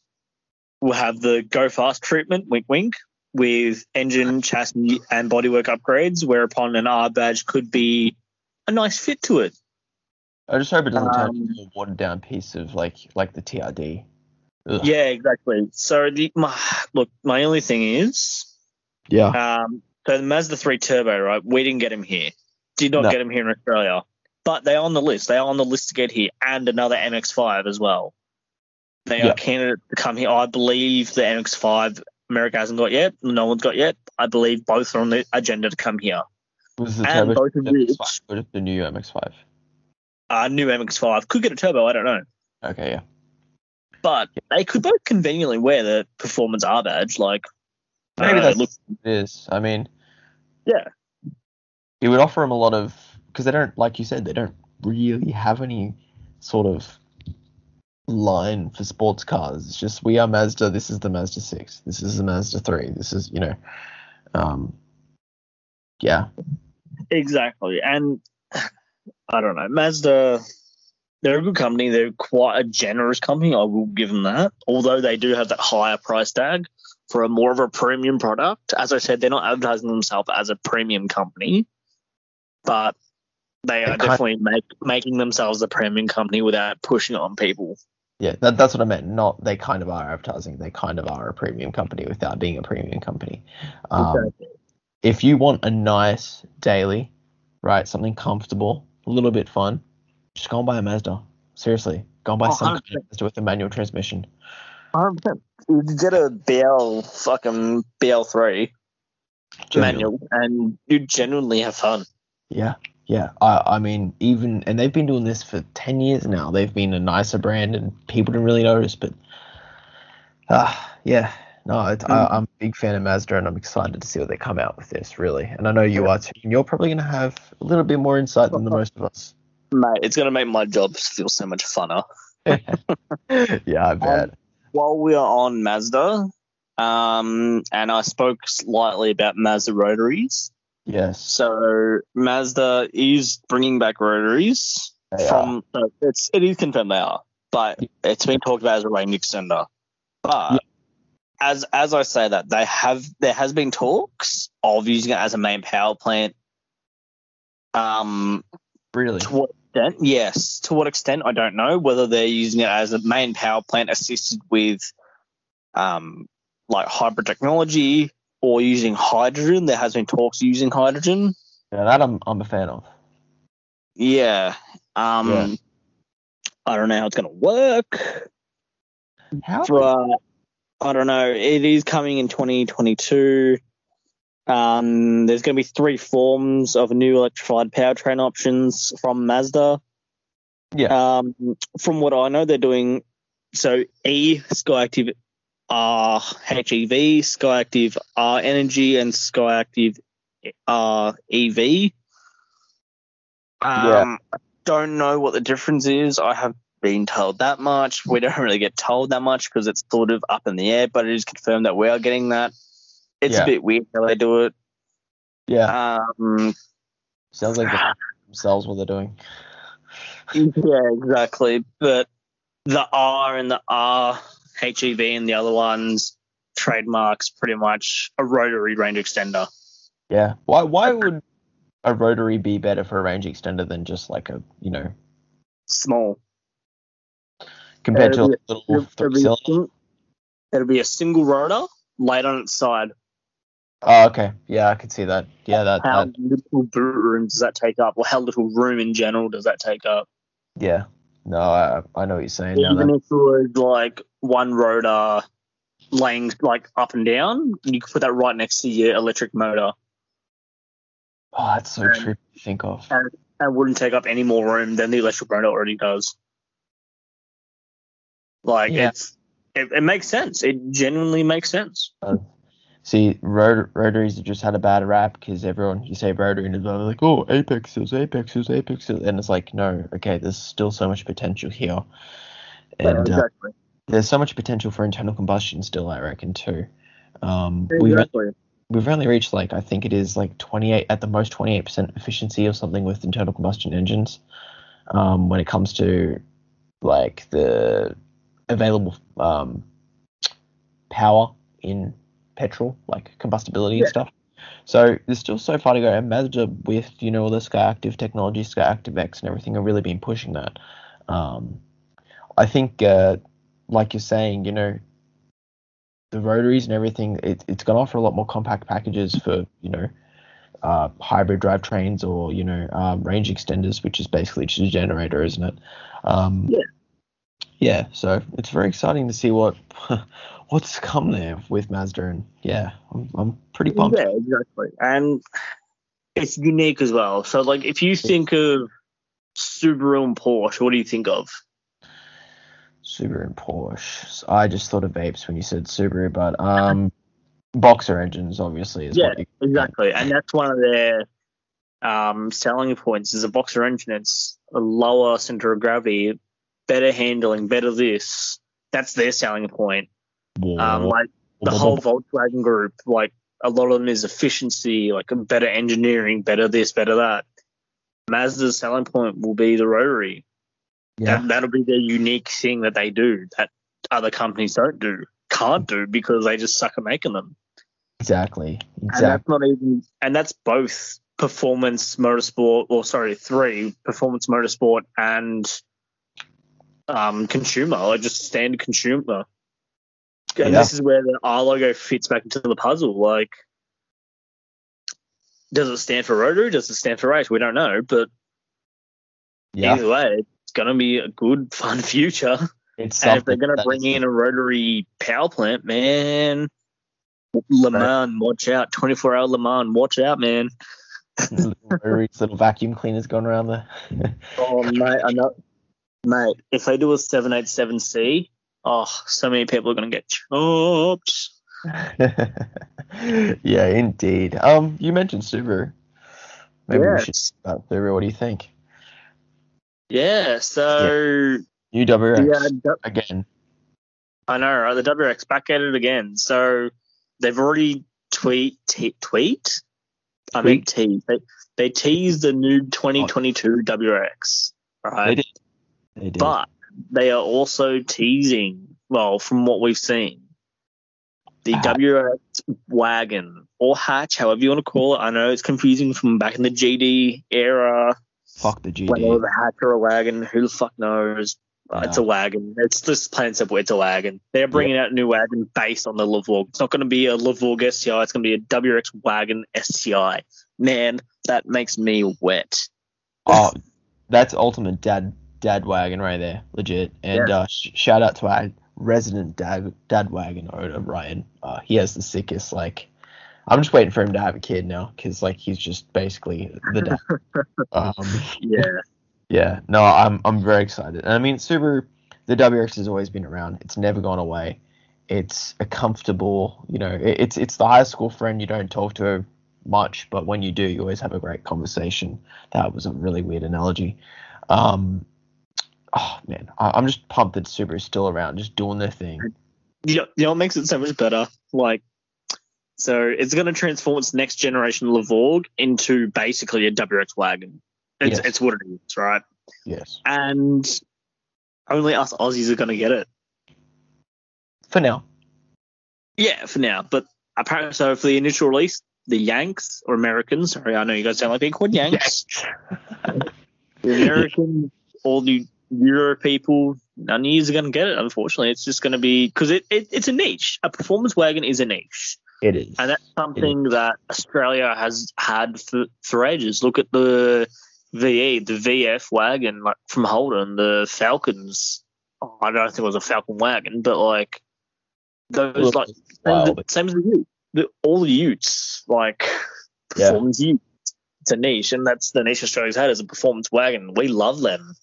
will have the go fast treatment, wink wink, with engine, chassis, and bodywork upgrades, whereupon an R badge could be a nice fit to it. I just hope it doesn't turn Um, into a watered down piece of like like the TRD. Ugh. Yeah, exactly. So the my, look, my only thing is yeah, Um, so the Mazda 3 Turbo, right? We didn't get him here. Did not No. get him here in Australia. But they're on the list. They are on the list to get here, and another MX5 as well. They Yeah. are candidates to come here. I believe the MX5 America hasn't got yet. No one's got yet. I believe both are on the agenda to come here. was the and both of MX-5 which- the new MX-5? uh, new MX-5 could get a turbo. I don't know, Okay, yeah. but they could both conveniently wear the performance R badge. Like Maybe uh, that's look, what it is. I mean, Yeah. it would offer them a lot of because they don't, like you said, they don't really have any sort of line for sports cars. It's just we are Mazda. This is the Mazda six. This is the Mazda three. This is you know, um, yeah, exactly. And <laughs> I don't know, Mazda. They're a good company. They're quite a generous company. I will give them that. Although they do have that higher price tag for a more of a premium product. As I said, they're not advertising themselves as a premium company, but they are definitely make, making themselves a premium company without pushing it on people. Yeah. That, that's what I meant. Not they kind of are advertising. They kind of are a premium company without being a premium company. Um, if you want a nice daily, right, something comfortable, a little bit fun, just go and buy a Mazda. Seriously, go and buy Oh, some kind of Mazda with a manual transmission. 100%. You get a BL fucking BL3 Genuinely. manual and you genuinely have fun. Yeah, yeah. I, I mean, even and they've been doing this for ten years now. They've been a nicer brand, and people didn't really notice. But, ah, yeah. No, it's, I, I'm a big fan of Mazda, and I'm excited to see what they come out with this. Really, and I know you are too. And you're probably going to have a little bit more insight than the most of us. Mate, it's going to make my job feel so much funner. <laughs> yeah, I bet. While we are on Mazda, um, and I spoke slightly about Mazda rotaries. Yes. So Mazda is bringing back rotaries They from. So it's it is confirmed they are, but it's been talked about as a range extender. But Yeah. as as I say that, they have there has been talks of using it as a main power plant. Um, Really. to what extent? Yes. To what extent? I don't know. Whether they're using it as a main power plant assisted with, um, like hybrid technology or using hydrogen. There has been talks using hydrogen. Yeah, that I'm I'm a fan of. Yeah. Um, Yeah. I don't know how it's to work. How? But I don't know. It is coming in 2022. Um, there's going to be three forms of new electrified powertrain options from Mazda. Yeah. Um, from what I know, they're doing so E Skyactiv R HEV, Skyactiv R Energy, and Skyactiv R EV. Um, I don't know what the difference is. I have been told that much. We don't really get told that much because it's sort of up in the air, but it is confirmed that we are getting that. It's Yeah. a bit weird how they do it. Yeah. Um, Sounds like <sighs> themselves what they're doing. yeah, exactly. But the R and the R HEV and the other ones trademarks pretty much a rotary range extender. Yeah. Why why would a rotary be better for a range extender than just like a you know Small. compared to It'll a be- little It'll, three be a cylinder? sing- it'll be a single rotor laid on its side. Oh, okay. Yeah, I could see that. Yeah, that, How that little boot room does that take up, or how little room in general does that take up? yeah. No, I I know what you're saying now. Even That, if it was like one rotor laying like up and down, you could put that right next to your electric motor. oh, that's so um, trippy to think of. and it wouldn't take up any more room than the electric motor already does. Like Yeah. it's it, it makes sense. It genuinely makes sense. See, rot- rotaries have just had a bad rap because everyone, you say rotary and they're like, oh, apexes, apexes, apexes. And it's like, no, okay, there's still so much potential here. And uh, exactly. There's so much potential for internal combustion still, I reckon, too. Um, we've, we've only reached, like, I think it is like 28, at the most 28% efficiency or something with internal combustion engines um, when it comes to, like, the available um, power in petrol, like combustibility Yeah. and stuff. So there's still so far to go. And Mazda with you know all the Skyactiv technology, Skyactiv X, and everything, are really been pushing that. Um, I think, uh, like you're saying, you know, the rotaries and everything, it, it's going to offer a lot more compact packages for you know uh, hybrid drivetrains or you know um, range extenders, which is basically just a generator, isn't it? Um, Yeah. Yeah. So it's very exciting to see what <laughs> what's come there with Mazda, and yeah, I'm I'm pretty pumped. Yeah, exactly. And it's unique as well. So like if you think of Subaru and Porsche. What do you think of? Subaru and Porsche. I just thought of vapes when you said Subaru, but um, boxer engines obviously is Yeah, what you, Exactly, and that's one of their um, selling points. Is a boxer engine. It's a lower center of gravity, better handling, better this. That's their selling point. Um, like the whole Volkswagen group, like a lot of them is efficiency, like better engineering, better this, better that. Mazda's selling point will be the rotary. Yeah. That, that'll be their unique thing that they do that other companies don't do, can't do because they just suck at making them. exactly, And that's not even, and that's both performance motorsport, or sorry, three performance motorsport and um, consumer, or just standard consumer. And Yeah. this is where the R logo fits back into the puzzle. Like, does it stand for rotary? Does it stand for race? We don't know, but Yeah, either way, going to be a good, <laughs> fun future. it's And if they're going to bring in a rotary power plant, man, Le Mans, watch out. 24 hour Le Mans, watch out, man. little <laughs> little vacuum cleaners going around the. <laughs> Oh, mate, I know. Mate, if they do a 787C, oh, so many people are going to get chopped. yeah, indeed. Um, you mentioned Subaru. Maybe we should about Subaru. What do you think? Yeah, so, UWX yeah, again. I know, right? The WRX back at it again. So they've already tweet, te- tweet? I mean, tease. They, they teased the new 2022 WRX, right? They did. They did. But they are also teasing, well, from what we've seen, the Ah. WRX wagon or hatch, however you want to call it. I know it's confusing from back in the GD era, Fuck the GD. whether a hatch or a wagon. Who the fuck knows? Uh, It's a wagon. It's just plain simple. It's a wagon. They're bringing out a new wagon based on the Levorg. It's not going to be a Levorg STI. It's going to be a WRX wagon STI. Man, that makes me wet. Oh, that's ultimate dad dad wagon right there, legit. And uh, sh- shout out to our resident dad dad wagon owner Ryan. Uh, he has the sickest like. I'm just waiting for him to have a kid now, cause like he's just basically the dad. <laughs> um, Yeah. yeah, no, I'm I'm very excited. And I mean, Subaru, the WRX has always been around. It's never gone away. It's a comfortable, you know, it, it's it's the high school friend you don't talk to much, but when you do, you always have a great conversation. That was a really weird analogy. Um, oh man, I, I'm just pumped that Subaru's still around, just doing their thing. you know, you know what makes it so much better? Like, so it's going to transform its next generation Levorg into basically a WRX wagon. It's, Yes. it's what it is, right? Yes, And only us Aussies are going to get it. for now. Yeah, for now. But apparently, so for the initial release, the Yanks or Americans, sorry, I know you guys sound like being called Yanks. <laughs> The Americans, all the Euro people, none of you are going to get it, unfortunately. It's just going to be because it, it, it's a niche. A performance wagon is a niche. It is. And that's something that Australia has had for, for ages. Look at the VE, the VF wagon, like from Holden, the Falcons. Oh, I don't think it was a Falcon wagon, but like those, Look, like wild. as, same as the Ute, the, all the Utes, like Yeah. performance Ute. It's a niche, and that's the niche Australia's had as a performance wagon. We love them.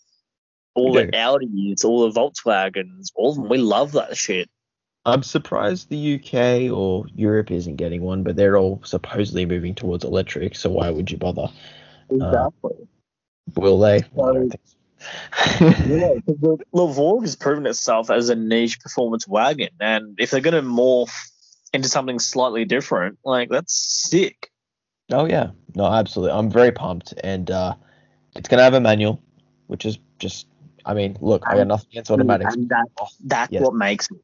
All We the. Audis, all the Volkswagens, all of them. We love that shit. I'm surprised the UK or Europe isn't getting one, but they're all supposedly moving towards electric. So why would you bother? Exactly. Will they? I Well, don't think so. <laughs> Yeah, the Levorg has proven itself as a niche performance wagon, and if they're going to morph into something slightly different, like that's sick. oh yeah, no, absolutely. I'm very pumped, and uh, it's gonna have a manual, which is just. I mean, look, I got nothing against automatics. And that, that's Yes. what makes it.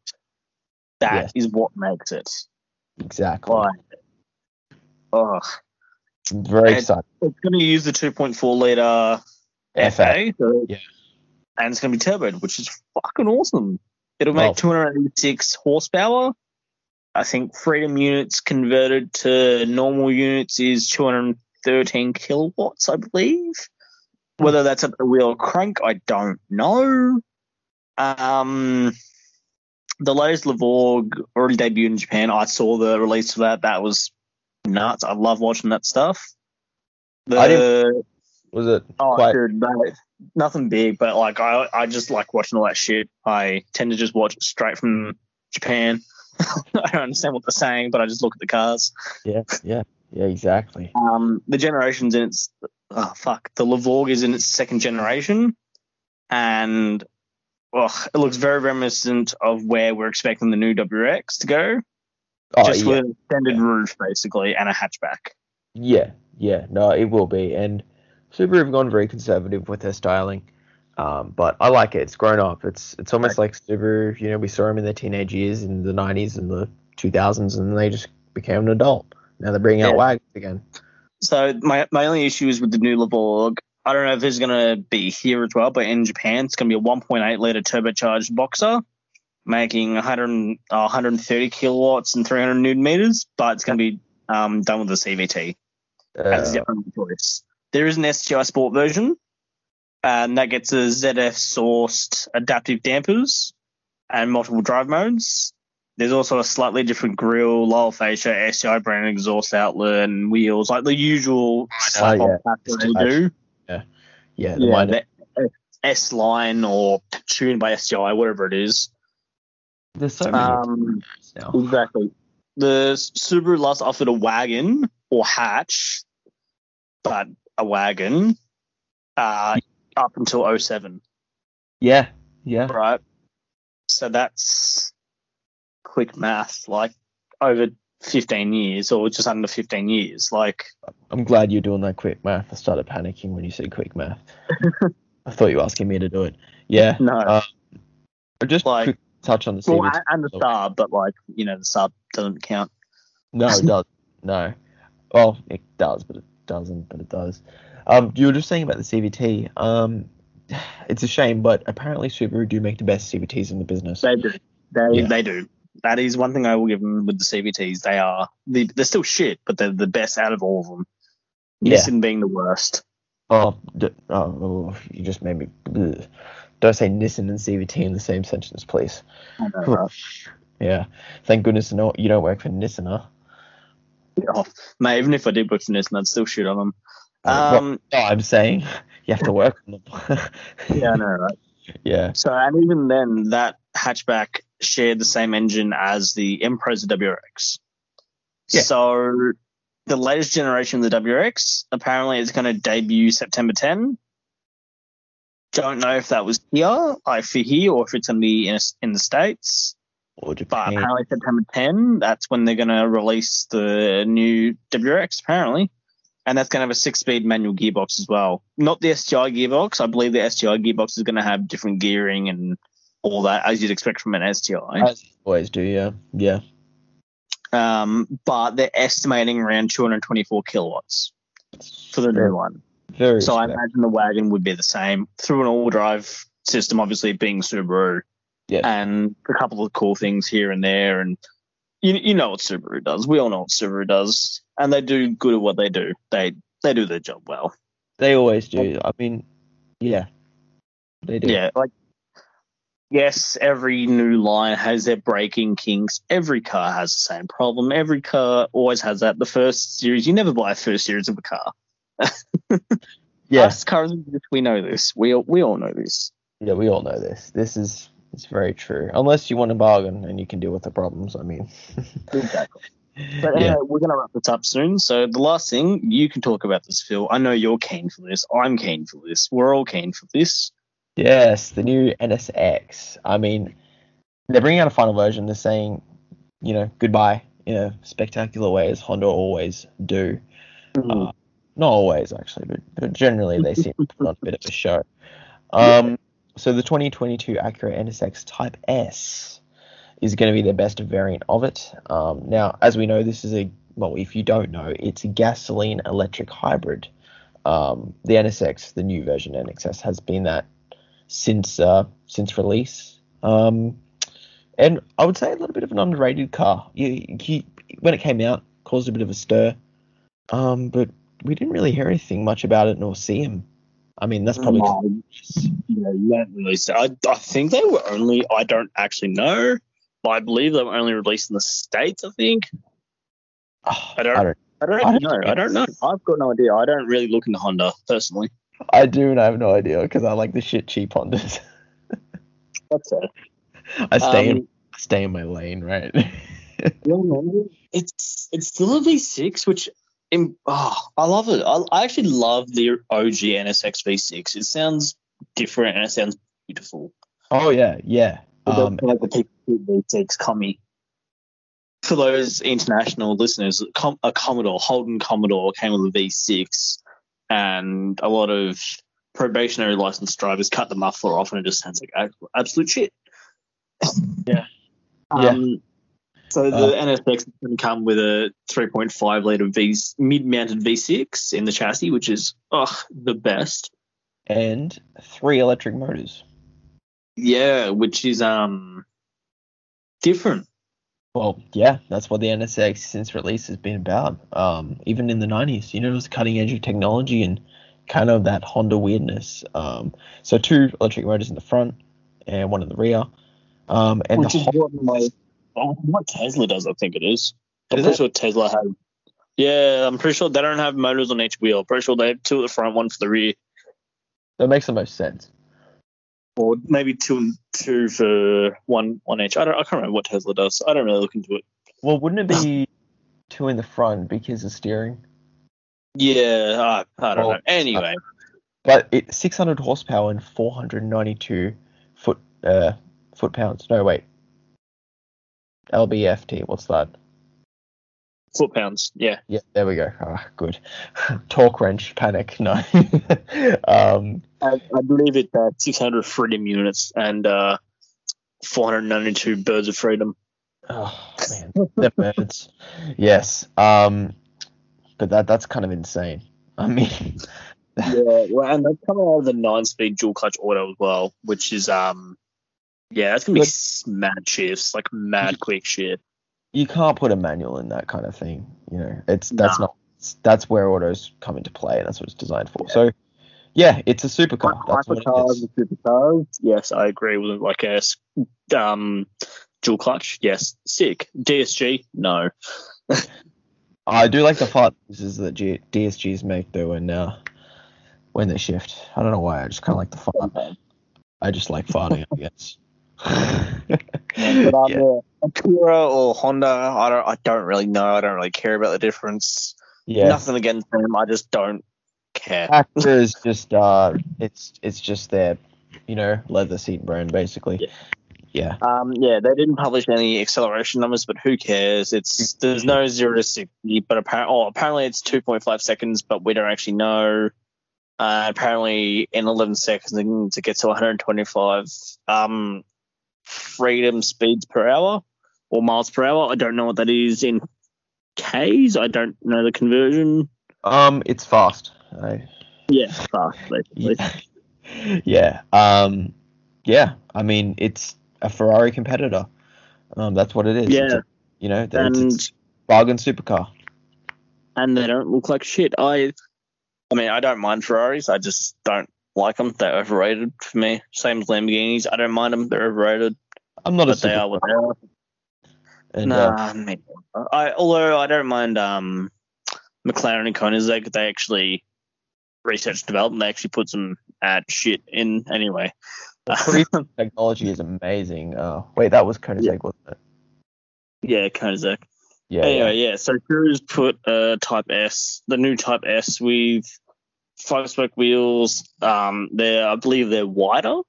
That is Yes. what makes it. Exactly. Like, oh, very And- excited. it's going to use the 2.4 liter FA. FA, so- Yeah. and it's going to be turboed, which is fucking awesome. It'll Well- make 286 horsepower. I think Freedom units converted to normal units is 213 kilowatts, I believe. Whether that's at the wheel crank, I don't know. Um, the latest Levorg already debuted in Japan. I saw the release of that. That was nuts. I love watching that stuff. The, I didn't- Was it Oh, quite? dude, mate. nothing big, but like I, I just like watching all that shit. I tend to just watch it straight from Japan. <laughs> I don't understand what they're saying, but I just look at the cars. Yeah, yeah, yeah, exactly. Um, the generation's in its oh fuck, the Levorg is in its second generation, and well, it looks very reminiscent of where we're expecting the new WRX to go, Oh, just yeah. with an extended Yeah. roof basically and a hatchback. Yeah, yeah, no, it will be. And Subaru have gone very conservative with their styling, um, but I like it. It's grown up. It's it's almost like Subaru. You know, we saw them in their teenage years in the '90s and the 2000s, and they just became an adult. Now they're bringing out wagons again. So my my only issue is with the new Levorg. I don't know if it's gonna be here as well, but in Japan it's gonna be a 1.8 liter turbocharged boxer, making 100 uh, 130 kilowatts and 300 newton meters. But it's gonna be um, done with a CVT. That's Uh, the only choice. There is an STI Sport version, and that gets a ZF sourced adaptive dampers and multiple drive modes. There's also a slightly different grille, lower fascia, STI brand exhaust outlet, and wheels, like the usual slap yeah. they do. Yeah, the Yeah, minor- the S line or tuned by STI, whatever it is. there's so many Um, <laughs> now. Exactly. The Subaru last offered a wagon or hatch, but a wagon uh, up until 07, Yeah, yeah. right? So that's quick math, like over 15 years or just under 15 years. Like, I'm glad you're doing that quick math. I started panicking when you said quick math. <laughs> I thought you were asking me to do it. Yeah. no. Uh, just Like- touch on the well, and- the sub, but like, you know, the sub doesn't count. No, it does. <laughs> No. Well, it does, but it doesn't. But it does. Um, you were just saying about the CVT. Um, <sighs> it's a shame, but apparently Subaru do make the best CVTs in the business. They do. They, Yeah. they do. That is one thing I will give them with the CVTs. They are they, they're still shit, but they're the best out of all of them. Yeah. Nissan being the worst. Oh, d- oh, oh, you just made me. Ugh. Don't say Nissan and CVT in the same sentence, please. I know, right? <laughs> Yeah. Thank goodness no, you don't work for Nissan, huh? Oh, mate, even if I did work for Nissan, I'd still shoot on them. Uh, Um, no, I'm saying <laughs> you have to work on them. <laughs> yeah, I know, right? yeah. So, and even then, that hatchback shared the same engine as the Impreza WRX. Yeah. So, the latest generation of the WRX apparently is going to debut September 10. Don't know if that was here, like for here, or if it's going to be in, in the States. Or But apparently September 10, that's when they're going to release the new WRX, apparently. And that's going to have a six-speed manual gearbox as well. Not the STI gearbox. I believe the STI gearbox is going to have different gearing and all that, as you'd expect from an STI. As always do, yeah. Yeah. Um, but they're estimating around 224 kilowatts for the Very- new one. Very So I imagine the wagon would be the same through an all-drive system, obviously being Subaru. Yeah. And a couple of cool things here and there, and you you know what Subaru does. We all know what Subaru does, and they do good at what they do. They they do their job well. They always do. I mean, yeah. They do. Yeah, like yes, every new line has their braking kinks. Every car has the same problem. Every car always has that. The first series, you never buy a first series of a car. <laughs> Yeah. Us car enthusiasts, we know this. We all, we all know this. Yeah, we all know this. This is it's very true. Unless you want a bargain and you can deal with the problems. I mean, <laughs> Exactly. But Yeah. anyway, we're going to wrap this up soon. So the last thing you can talk about this, Phil. I know you're keen for this. I'm keen for this. We're all keen for this. Yes, the new NSX. I mean, they're bringing out a final version. They're saying, you know, goodbye in a spectacular way, as Honda always do. Uh, not always, actually, but, but generally they seem to put on a bit of a show. Um, so the 2022 Acura NSX Type S is going to be the best variant of it. Um, now, as we know, this is a well, if you don't know, it's a gasoline electric hybrid. Um, the NSX, the new version NXS, has been that since uh, since release. Um, and I would say a little bit of an underrated car. You, you, when it came out, caused a bit of a stir. Um, but we didn't really hear anything much about it nor see him. I mean, that's probably No, yeah, you don't really say. I, I think they were only, I don't actually know, but I believe they were only released in the States, I think. Oh, <sighs> I don't- I don't. I don't, I don't know. think I don't know. I've got no idea. I don't really look into Honda personally. I do, and I have no idea because I like the shit cheap Hondas. <laughs> That's it. I stay in Um, stay in my lane, right? <laughs> It's it's still a V6, which im- oh, I love it. I, I actually love the OG NSX V6. It sounds different and it sounds beautiful. oh yeah, yeah. Um, like the people V6 Commie. For those international listeners, Com- a Commodore, Holden Commodore came with a V6, and a lot of probationary licensed drivers cut the muffler off, and it just sounds like absolute shit. Yeah. <laughs> Yeah. Um, so the Uh, NSX is going to come with a 3.5 liter V mid-mounted V6 in the chassis, which is oh the best. and three electric motors. Yeah, which is um different. Well, yeah, that's what the NSX since release has been about. Um, even in the 90s, you know, it was cutting edge of technology and kind of that Honda weirdness. Um, so two electric motors in the front and one in the rear. Um, and which the is Hon- what my what Tesla does, I think it is. I'm Is pretty it? sure Tesla has. Yeah, I'm pretty sure they don't have motors on each wheel. I'm Pretty sure they have two at the front, one for the rear, that makes the most sense. Or maybe two and two for one one each. I don't. I can't remember what Tesla does. I don't really look into it. Well, wouldn't it be two in the front because of steering? Yeah, I, I don't Well, know. Anyway, But it 600 horsepower and 492 foot uh foot pounds. No, wait. LBFT. What's that? Foot pounds. Yeah, Yeah, there we go. Ah, good. <laughs> Torque wrench panic. No. <laughs> um, I, I believe it's uh, 600 freedom units and uh, 492 birds of freedom. oh man, the birds. Yes. Um, but that that's kind of insane. I mean, <laughs> Yeah, well, and that's coming out of the nine-speed dual clutch auto as well, which is um, yeah, that's gonna be mad shifts, like mad quick shift. You can't put a manual in that kind of thing. You know, it's that's No. not that's where autos come into play. And that's what it's designed for. So, yeah, it's a supercar. That's Hypercars and supercars, yes, I agree with it. Like a um, dual clutch, yes, sick. DSG, no. <laughs> I do like the fart noises that G- DSGs make though when uh, when they shift. I don't know why. I just kind of like the fart. I just like farting. I guess. <laughs> But yeah. Acura or Honda, I don't, I don't really know. I don't really care about the difference. yeah. Nothing against them. I just don't care. Acura is just uh, it's it's just their, you know, leather seat brand basically. Yeah. Yeah. Um, yeah, they didn't publish any acceleration numbers, but who cares? It's there's no zero to sixty, but apparently, oh, apparently it's two point five seconds, but we don't actually know. Uh, apparently, in eleven seconds, they need to get to 125 um, freedom speeds per hour or miles per hour. I don't know what that is in k's. I don't know the conversion. Um, it's fast. I, Yeah, fast basically. yeah. <laughs> yeah. Um, yeah. I mean, it's a Ferrari competitor. Um, that's what it is. Yeah, a- you know, and it's bargain supercar. and they don't look like shit. I, I mean, I don't mind Ferraris. I just don't like them. They're overrated for me. Same as Lamborghinis. I don't mind them. They're overrated, I'm not a but they are what they are. And, uh, Nah, me. I although I don't mind um, McLaren and Koenigsegg. They actually research and development. They actually put some ad shit in anyway. the <laughs> technology is amazing. Uh, wait, that was Koenigsegg, Yeah. wasn't it? yeah, Koenigsegg. Yeah. anyway, yeah. So Cruise put uh, Type S, the new Type S with five spoke wheels. Um, they're I believe they're wider.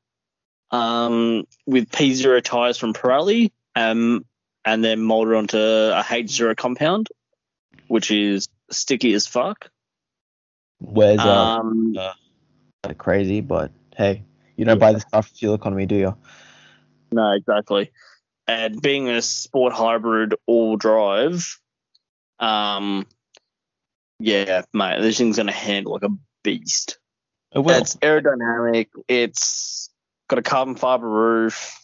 Um, with P zero tires from Pirelli. Um, and they're molded onto a H zero compound, which is sticky as fuck. Where's uh, Um, uh, crazy, but hey, you don't buy this stuff for fuel economy, do you? no, exactly. And being a sport hybrid all drive, um, yeah, mate, this thing's gonna handle like a beast. It will. It's aerodynamic. It's got a carbon fiber roof.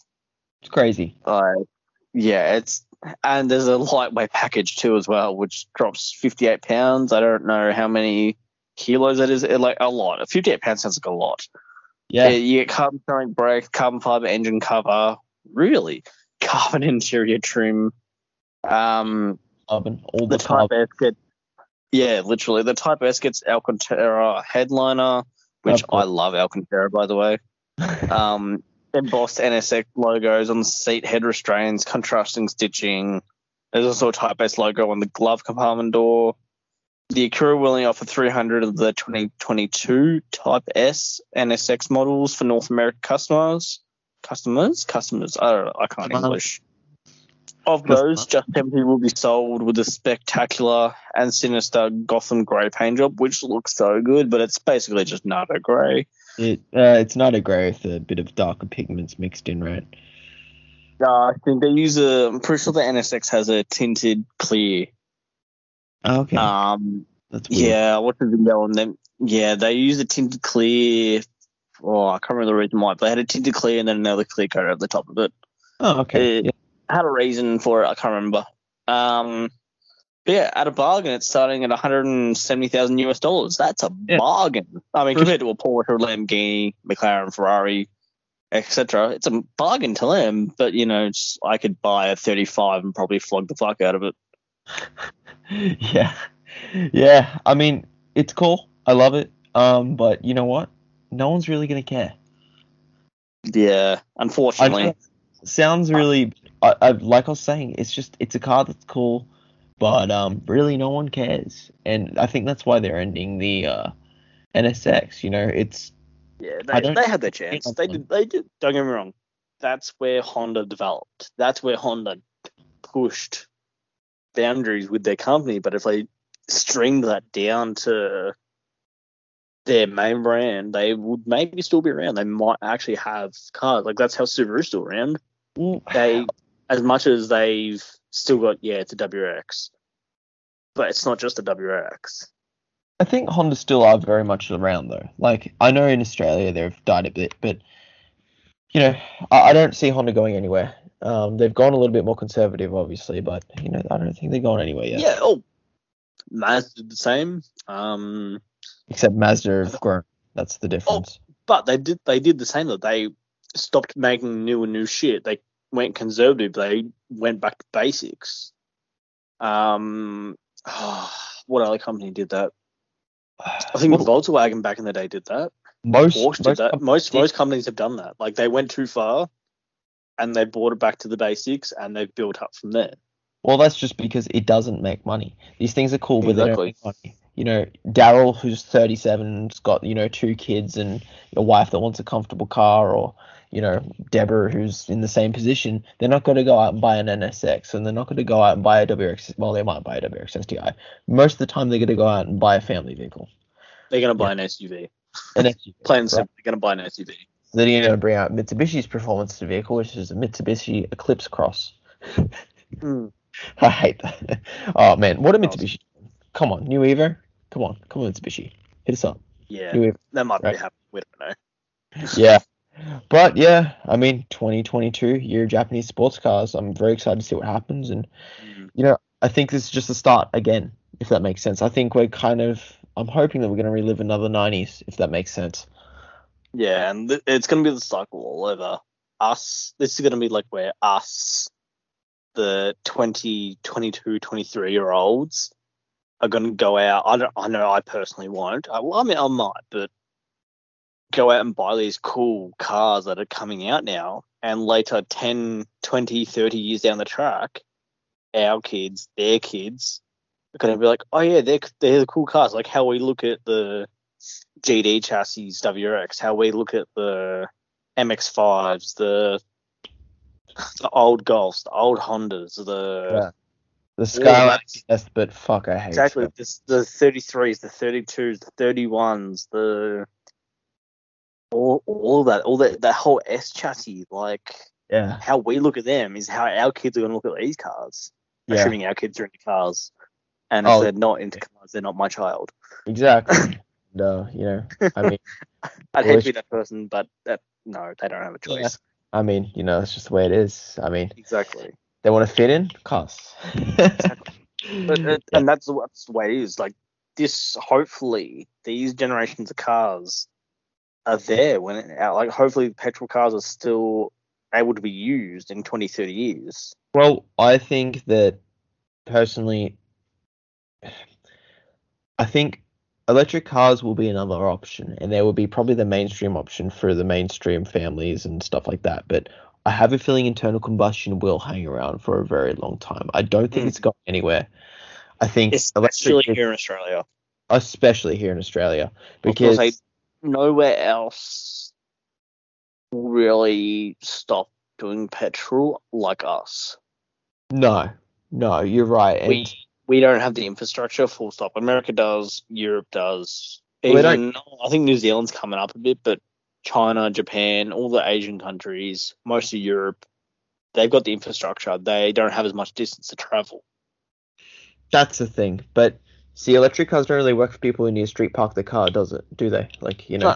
It's crazy. Like, yeah, it's and there's a lightweight package too as well, which drops 58 pounds. I don't know how many kilos that is. It, like a lot. 58 pounds sounds like a lot. Yeah. Yeah, you get carbon ceramic brakes, carbon fiber engine cover, really carbon <laughs> interior trim. Um, Carbon. All the the Type carbon. S gets, yeah, literally the Type S gets Alcantara headliner, which I love Alcantara, by the way. <laughs> Um, embossed NSX logos on the seat head restraints, contrasting stitching. There's also a type-based logo on the glove compartment door. The Acura will only offer 300 of the 2022 Type S NSX models for North American customers. Customers? Customers. I don't know. I can't. English. Of those, just 70 will be sold with a spectacular and sinister Gotham grey paint job, which looks so good, but it's basically just Nardo grey. It uh, it's not a grey with a bit of darker pigments mixed in, right? Uh, I think they use a. I'm pretty sure the NSX has a tinted clear. Oh, okay, Um, that's weird. yeah, what's the video on them? Yeah, they use a tinted clear. Oh, I can't remember the reason why. But they had a tinted clear and then another clear coat over the top of it. Oh, okay. Uh, yeah. had a reason for it. I can't remember. Um, yeah, at a bargain, it's starting at 170,000 US dollars. That's a Yeah. bargain. I mean, compared to a Porsche, Lamborghini, McLaren, Ferrari, etc., it's a bargain to them. But you know, it's, I could buy a 35 and probably flog the fuck out of it. <laughs> yeah, yeah. I mean, it's cool. I love it. Um, but you know what? No one's really gonna care. Yeah, unfortunately. sounds really. I, I like I was saying, it's just it's a car that's cool, but um, really no one cares, and I think that's why they're ending the uh, NSX. You know, it's Yeah, they, they had their chance. They did. They did. Don't get me wrong. That's where Honda developed. That's where Honda pushed boundaries with their company. But if they string that down to their main brand, they would maybe still be around. They might actually have cars. Like that's how Subaru's still around. They, as much as they've still got, yeah, it's a WRX, but it's not just a WRX. I think Honda still are very much around though. Like I know in Australia they've died a bit, but you know I, I don't see Honda going anywhere. Um, they've gone a little bit more conservative, obviously, but you know I don't think they're going anywhere yet. Yeah. Oh, Mazda did the same. Um, Except Mazda have grown. That's the difference. But they did they did the same though. They stopped making new and new shit. They went conservative. They went back to basics. Um, what other company did that? I think Well, Volkswagen back in the day did that. most Porsche did most that. Most did. most companies have done that. Like they went too far, and they brought it back to the basics, and they've built up from there. Well, that's just because it doesn't make money. These things are cool, but they Exactly. make money. You know, Daryl, who's 37, has got, you know, two kids and a wife that wants a comfortable car, or, you know, Deborah, who's in the same position, they're not going to go out and buy an NSX and they're not going to go out and buy a WRX. Well, they might buy a WRX STI. Most of the time, they're going to go out and buy a family vehicle. They're gonna buy an SUV. An SUV. <laughs> Plain and right? simple, they're gonna buy an SUV. Then you're going to bring out Mitsubishi's performance vehicle, which is a Mitsubishi Eclipse Cross. Hmm. <laughs> I hate that. Oh, man. What a. Mitsubishi. Come on, new Evo. Come on, come on, Mitsubishi. Hit us up. Yeah, New Evo. that might Right. be happening. We don't know. Yeah. <laughs> But yeah, I mean, 2022 year of Japanese sports cars. I'm very excited to see what happens, and Mm. you know, I think this is just the start again, if that makes sense. I think we're kind of, I'm hoping that we're going to relive another 90s, if that makes sense. Yeah, and th- it's going to be the cycle all over. Us, this is going to be like where us, the 20, 22, 23 year olds, are going to go out. I don't. I know I personally won't. I, well, I mean, I might, but go out and buy these cool cars that are coming out now, and later 10, 20, 30 years down the track, our kids, their kids, are going to be like, oh yeah, they're they're the cool cars. Like how we look at the GD chassis WRX, how we look at the MX5s, the the old Golfs, the old Hondas, the Yeah. The Skyline yes, but fuck, I hate exactly this, the 33s, the 32s, the 31s, the all all that, all that that whole S chassis, like Yeah, how we look at them is how our kids are going to look at these cars. yeah, Assuming our kids are into cars, and Oh. if they're not into cars, they're not my child. exactly. <laughs> and, uh, you know, I mean, <laughs> I'd hate to be that person, but that no, they don't have a Yeah. choice. I mean, you know, it's just the way it is. I mean, Exactly. they want to fit in, cars. But <laughs> it, and that's the- that's the way it is. Like this, hopefully, these generations of cars are there when it, out. Like hopefully, petrol cars are still able to be used in 20, 30 years. Well, I think that personally, <sighs> I think electric cars will be another option, and they will be probably the mainstream option for the mainstream families and stuff like that. But I have a feeling internal combustion will hang around for a very long time. I don't think Mm. it's going anywhere. I think Especially electric, here in Australia. especially here in Australia, Because because I- nowhere else will really stop doing petrol like us. no, no, you're right. And we we don't have the infrastructure. Full stop. America does. Europe does. Even I think New Zealand's coming up a bit, but China, Japan, all the Asian countries, most of Europe, they've got the infrastructure. They don't have as much distance to travel. that's the thing. But see, electric cars don't really work for people who need to street park their car, does it? Do they? Like you know, No.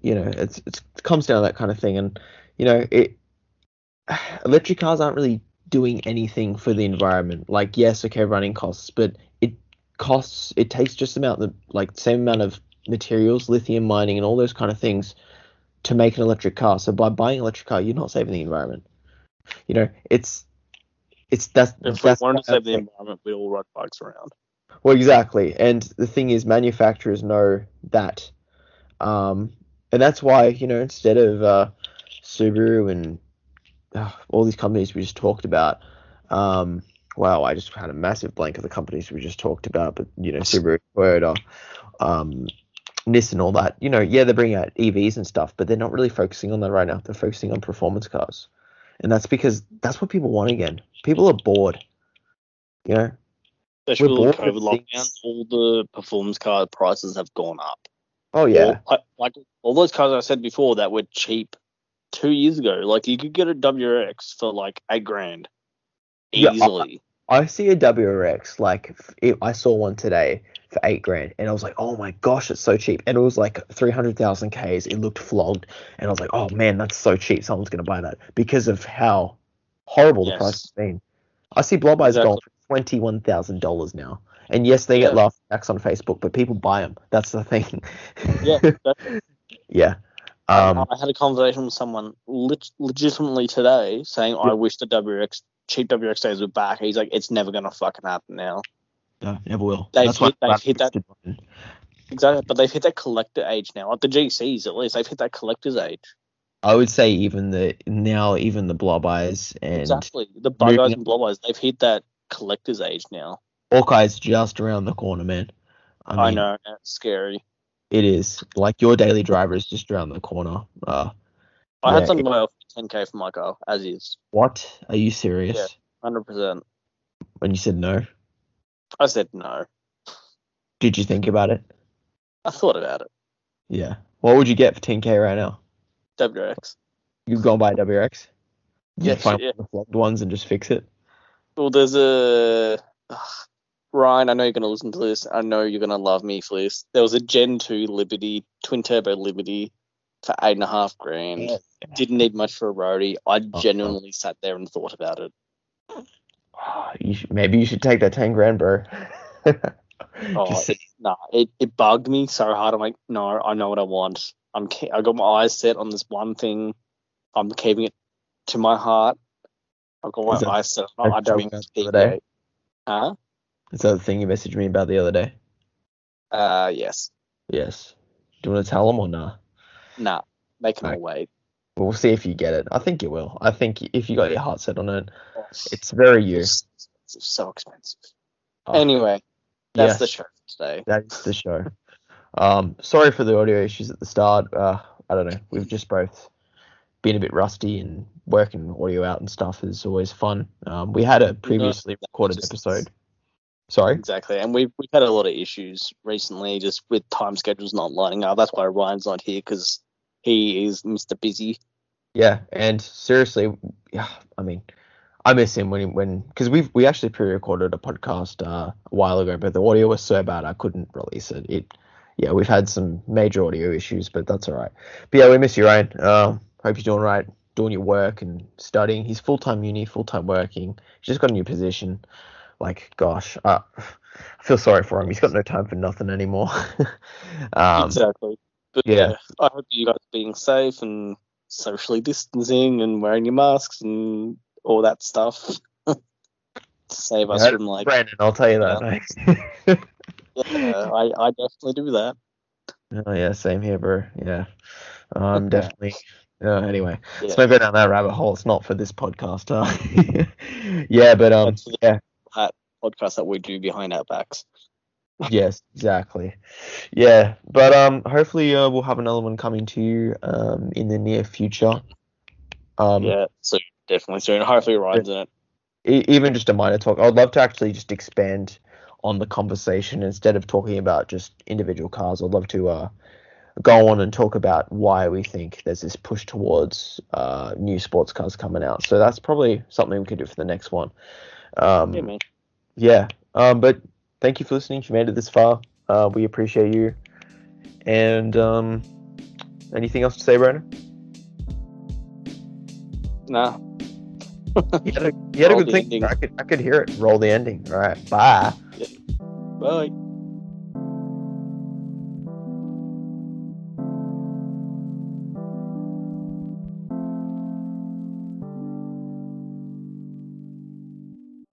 you know, it's, it's it comes down to that kind of thing, and you know, it <sighs> electric cars aren't really doing anything for the environment. Like yes, okay, running costs, but it costs. It takes just amount the like same amount of materials, lithium mining, and all those kind of things to make an electric car. So by buying an electric car, you're not saving the environment. You know, it's it's that's If we that's wanted to the save the environment, we'd all ride bikes around. Well, exactly. And the thing is, manufacturers know that. Um, and that's why, you know, instead of uh, Subaru and uh, all these companies we just talked about, um, wow, I just had a massive blank of the companies we just talked about, but, you know, Subaru, Toyota, um, Nissan, all that, you know, yeah, they're bringing out EVs and stuff, but they're not really focusing on that right now. They're focusing on performance cars. And that's because that's what people want again. People are bored. You know, Especially with bored COVID lockdown, things. all the performance car prices have gone up. oh yeah, All, like, all those cars I said before that were cheap two years ago. Like you could get a WRX for like eight grand Yeah, I- easily. I see a WRX like it, I saw one today for eight grand, and I was like, oh my gosh, it's so cheap, and it was like three hundred thousand k's. It looked flogged, and I was like, oh man, that's so cheap. Someone's gonna buy that because of how horrible the Yes. price has been. I see blob eyes Exactly. for twenty one thousand dollars now, and yes, they get Yeah. backs on Facebook, but people buy them. That's the thing. Yeah, <laughs> yeah. Um, I had a conversation with someone leg- legitimately today saying, "I wish the WRX cheap WRX days were back." He's like, "It's never gonna fucking happen now." no, never will. They've That's hit- they've hit that- Exactly, but they've hit that collector age now. Like the GCs, at least they've hit that collector's age. I would say even the now even the blob eyes and exactly, the bug eyes and blob eyes, they've hit that collector's age now. Hawkeye's just around the corner, man. I, I, know it's scary. It is. Like your daily driver is just around the corner. Uh, I Yeah, had something off 10k for my car, as is, what? Are you serious? Yeah. hundred percent. When you said no, I said no. did you think about it? I thought about it. Yeah. What would you get for 10k right now? WRX. You'd go and buy a WRX? Yeah, find yeah. one of the flogged ones and just fix it. Well, there's a Ugh. Ryan. I know you're gonna listen to this. I know you're gonna love me for this. There was a Gen 2 Liberty, twin turbo Liberty, for eight and a half grand. Didn't need much for a roadie. I Oh, genuinely sat there and thought about it. Ah, You should, maybe you should take that 10 grand, bro. <laughs> Oh, say- Nah, it, it bugged me so hard. I'm like, no, I know what I want. I'm I got my eyes set on this one thing. I'm keeping it to my heart. I've got my Is that eyes set. what on it. I don't messaged want me about the other day? Huh? Is that the thing you messaged me about the other day? Uh, yes. Yes. Do you want to tell them or nah? Nah. Make them Right. wait. We'll see if you get it. I think you will. I think if you got your heart set on it, it's very you. It's, it's so expensive. Oh, Anyway, that's yes. the show today. That is the show. Um, sorry for the audio issues at the start. Uh, I don't know. We've just both been a bit rusty, and working audio out and stuff is always fun. Um, we had a previously recorded just- episode. Sorry. Exactly. And we've, we've had a lot of issues recently just with time schedules not lining up. That's why Ryan's not here because he is Mr. Busy. Yeah, and seriously, yeah, I mean, I miss him when he, when because we we actually pre-recorded a podcast uh, a while ago, but the audio was so bad I couldn't release it. It, yeah, we've had some major audio issues, but that's all right. But yeah, we miss you, Ryan. Uh, hope you're doing right, doing your work and studying. He's full time uni, full time working. He's just got a new position. Like, gosh, uh, I feel sorry for him. He's got no time for nothing anymore. <laughs> um, exactly. But yeah. yeah. I hope you guys are being safe and socially distancing and wearing your masks and all that stuff <laughs> to save us Yeah, from like Brandon, I'll tell you that. Uh, <laughs> I, I definitely do that. Oh yeah, same here, bro. Yeah, um, definitely. Uh, anyway, Yeah. let's not go down that rabbit hole. It's not for this podcast. Huh? <laughs> yeah, but um, yeah, Podcast that we do behind our backs. <laughs> yes, exactly. Yeah, but um, hopefully uh, we'll have another one coming to you um in the near future. Um, yeah, so definitely soon. Hopefully, Ryan's in it. even just a minor talk. I'd love to actually just expand on the conversation instead of talking about just individual cars. I'd love to uh, go on and talk about why we think there's this push towards uh, new sports cars coming out. So that's probably something we could do for the next one. Um, Yeah, man. yeah. Um, but thank you for listening. If you made it this far, uh, we appreciate you. And um, anything else to say, Brandon? Nah. <laughs> You had a, you had a good thing. I could I could hear it. Roll the ending. All right. Bye. Bye.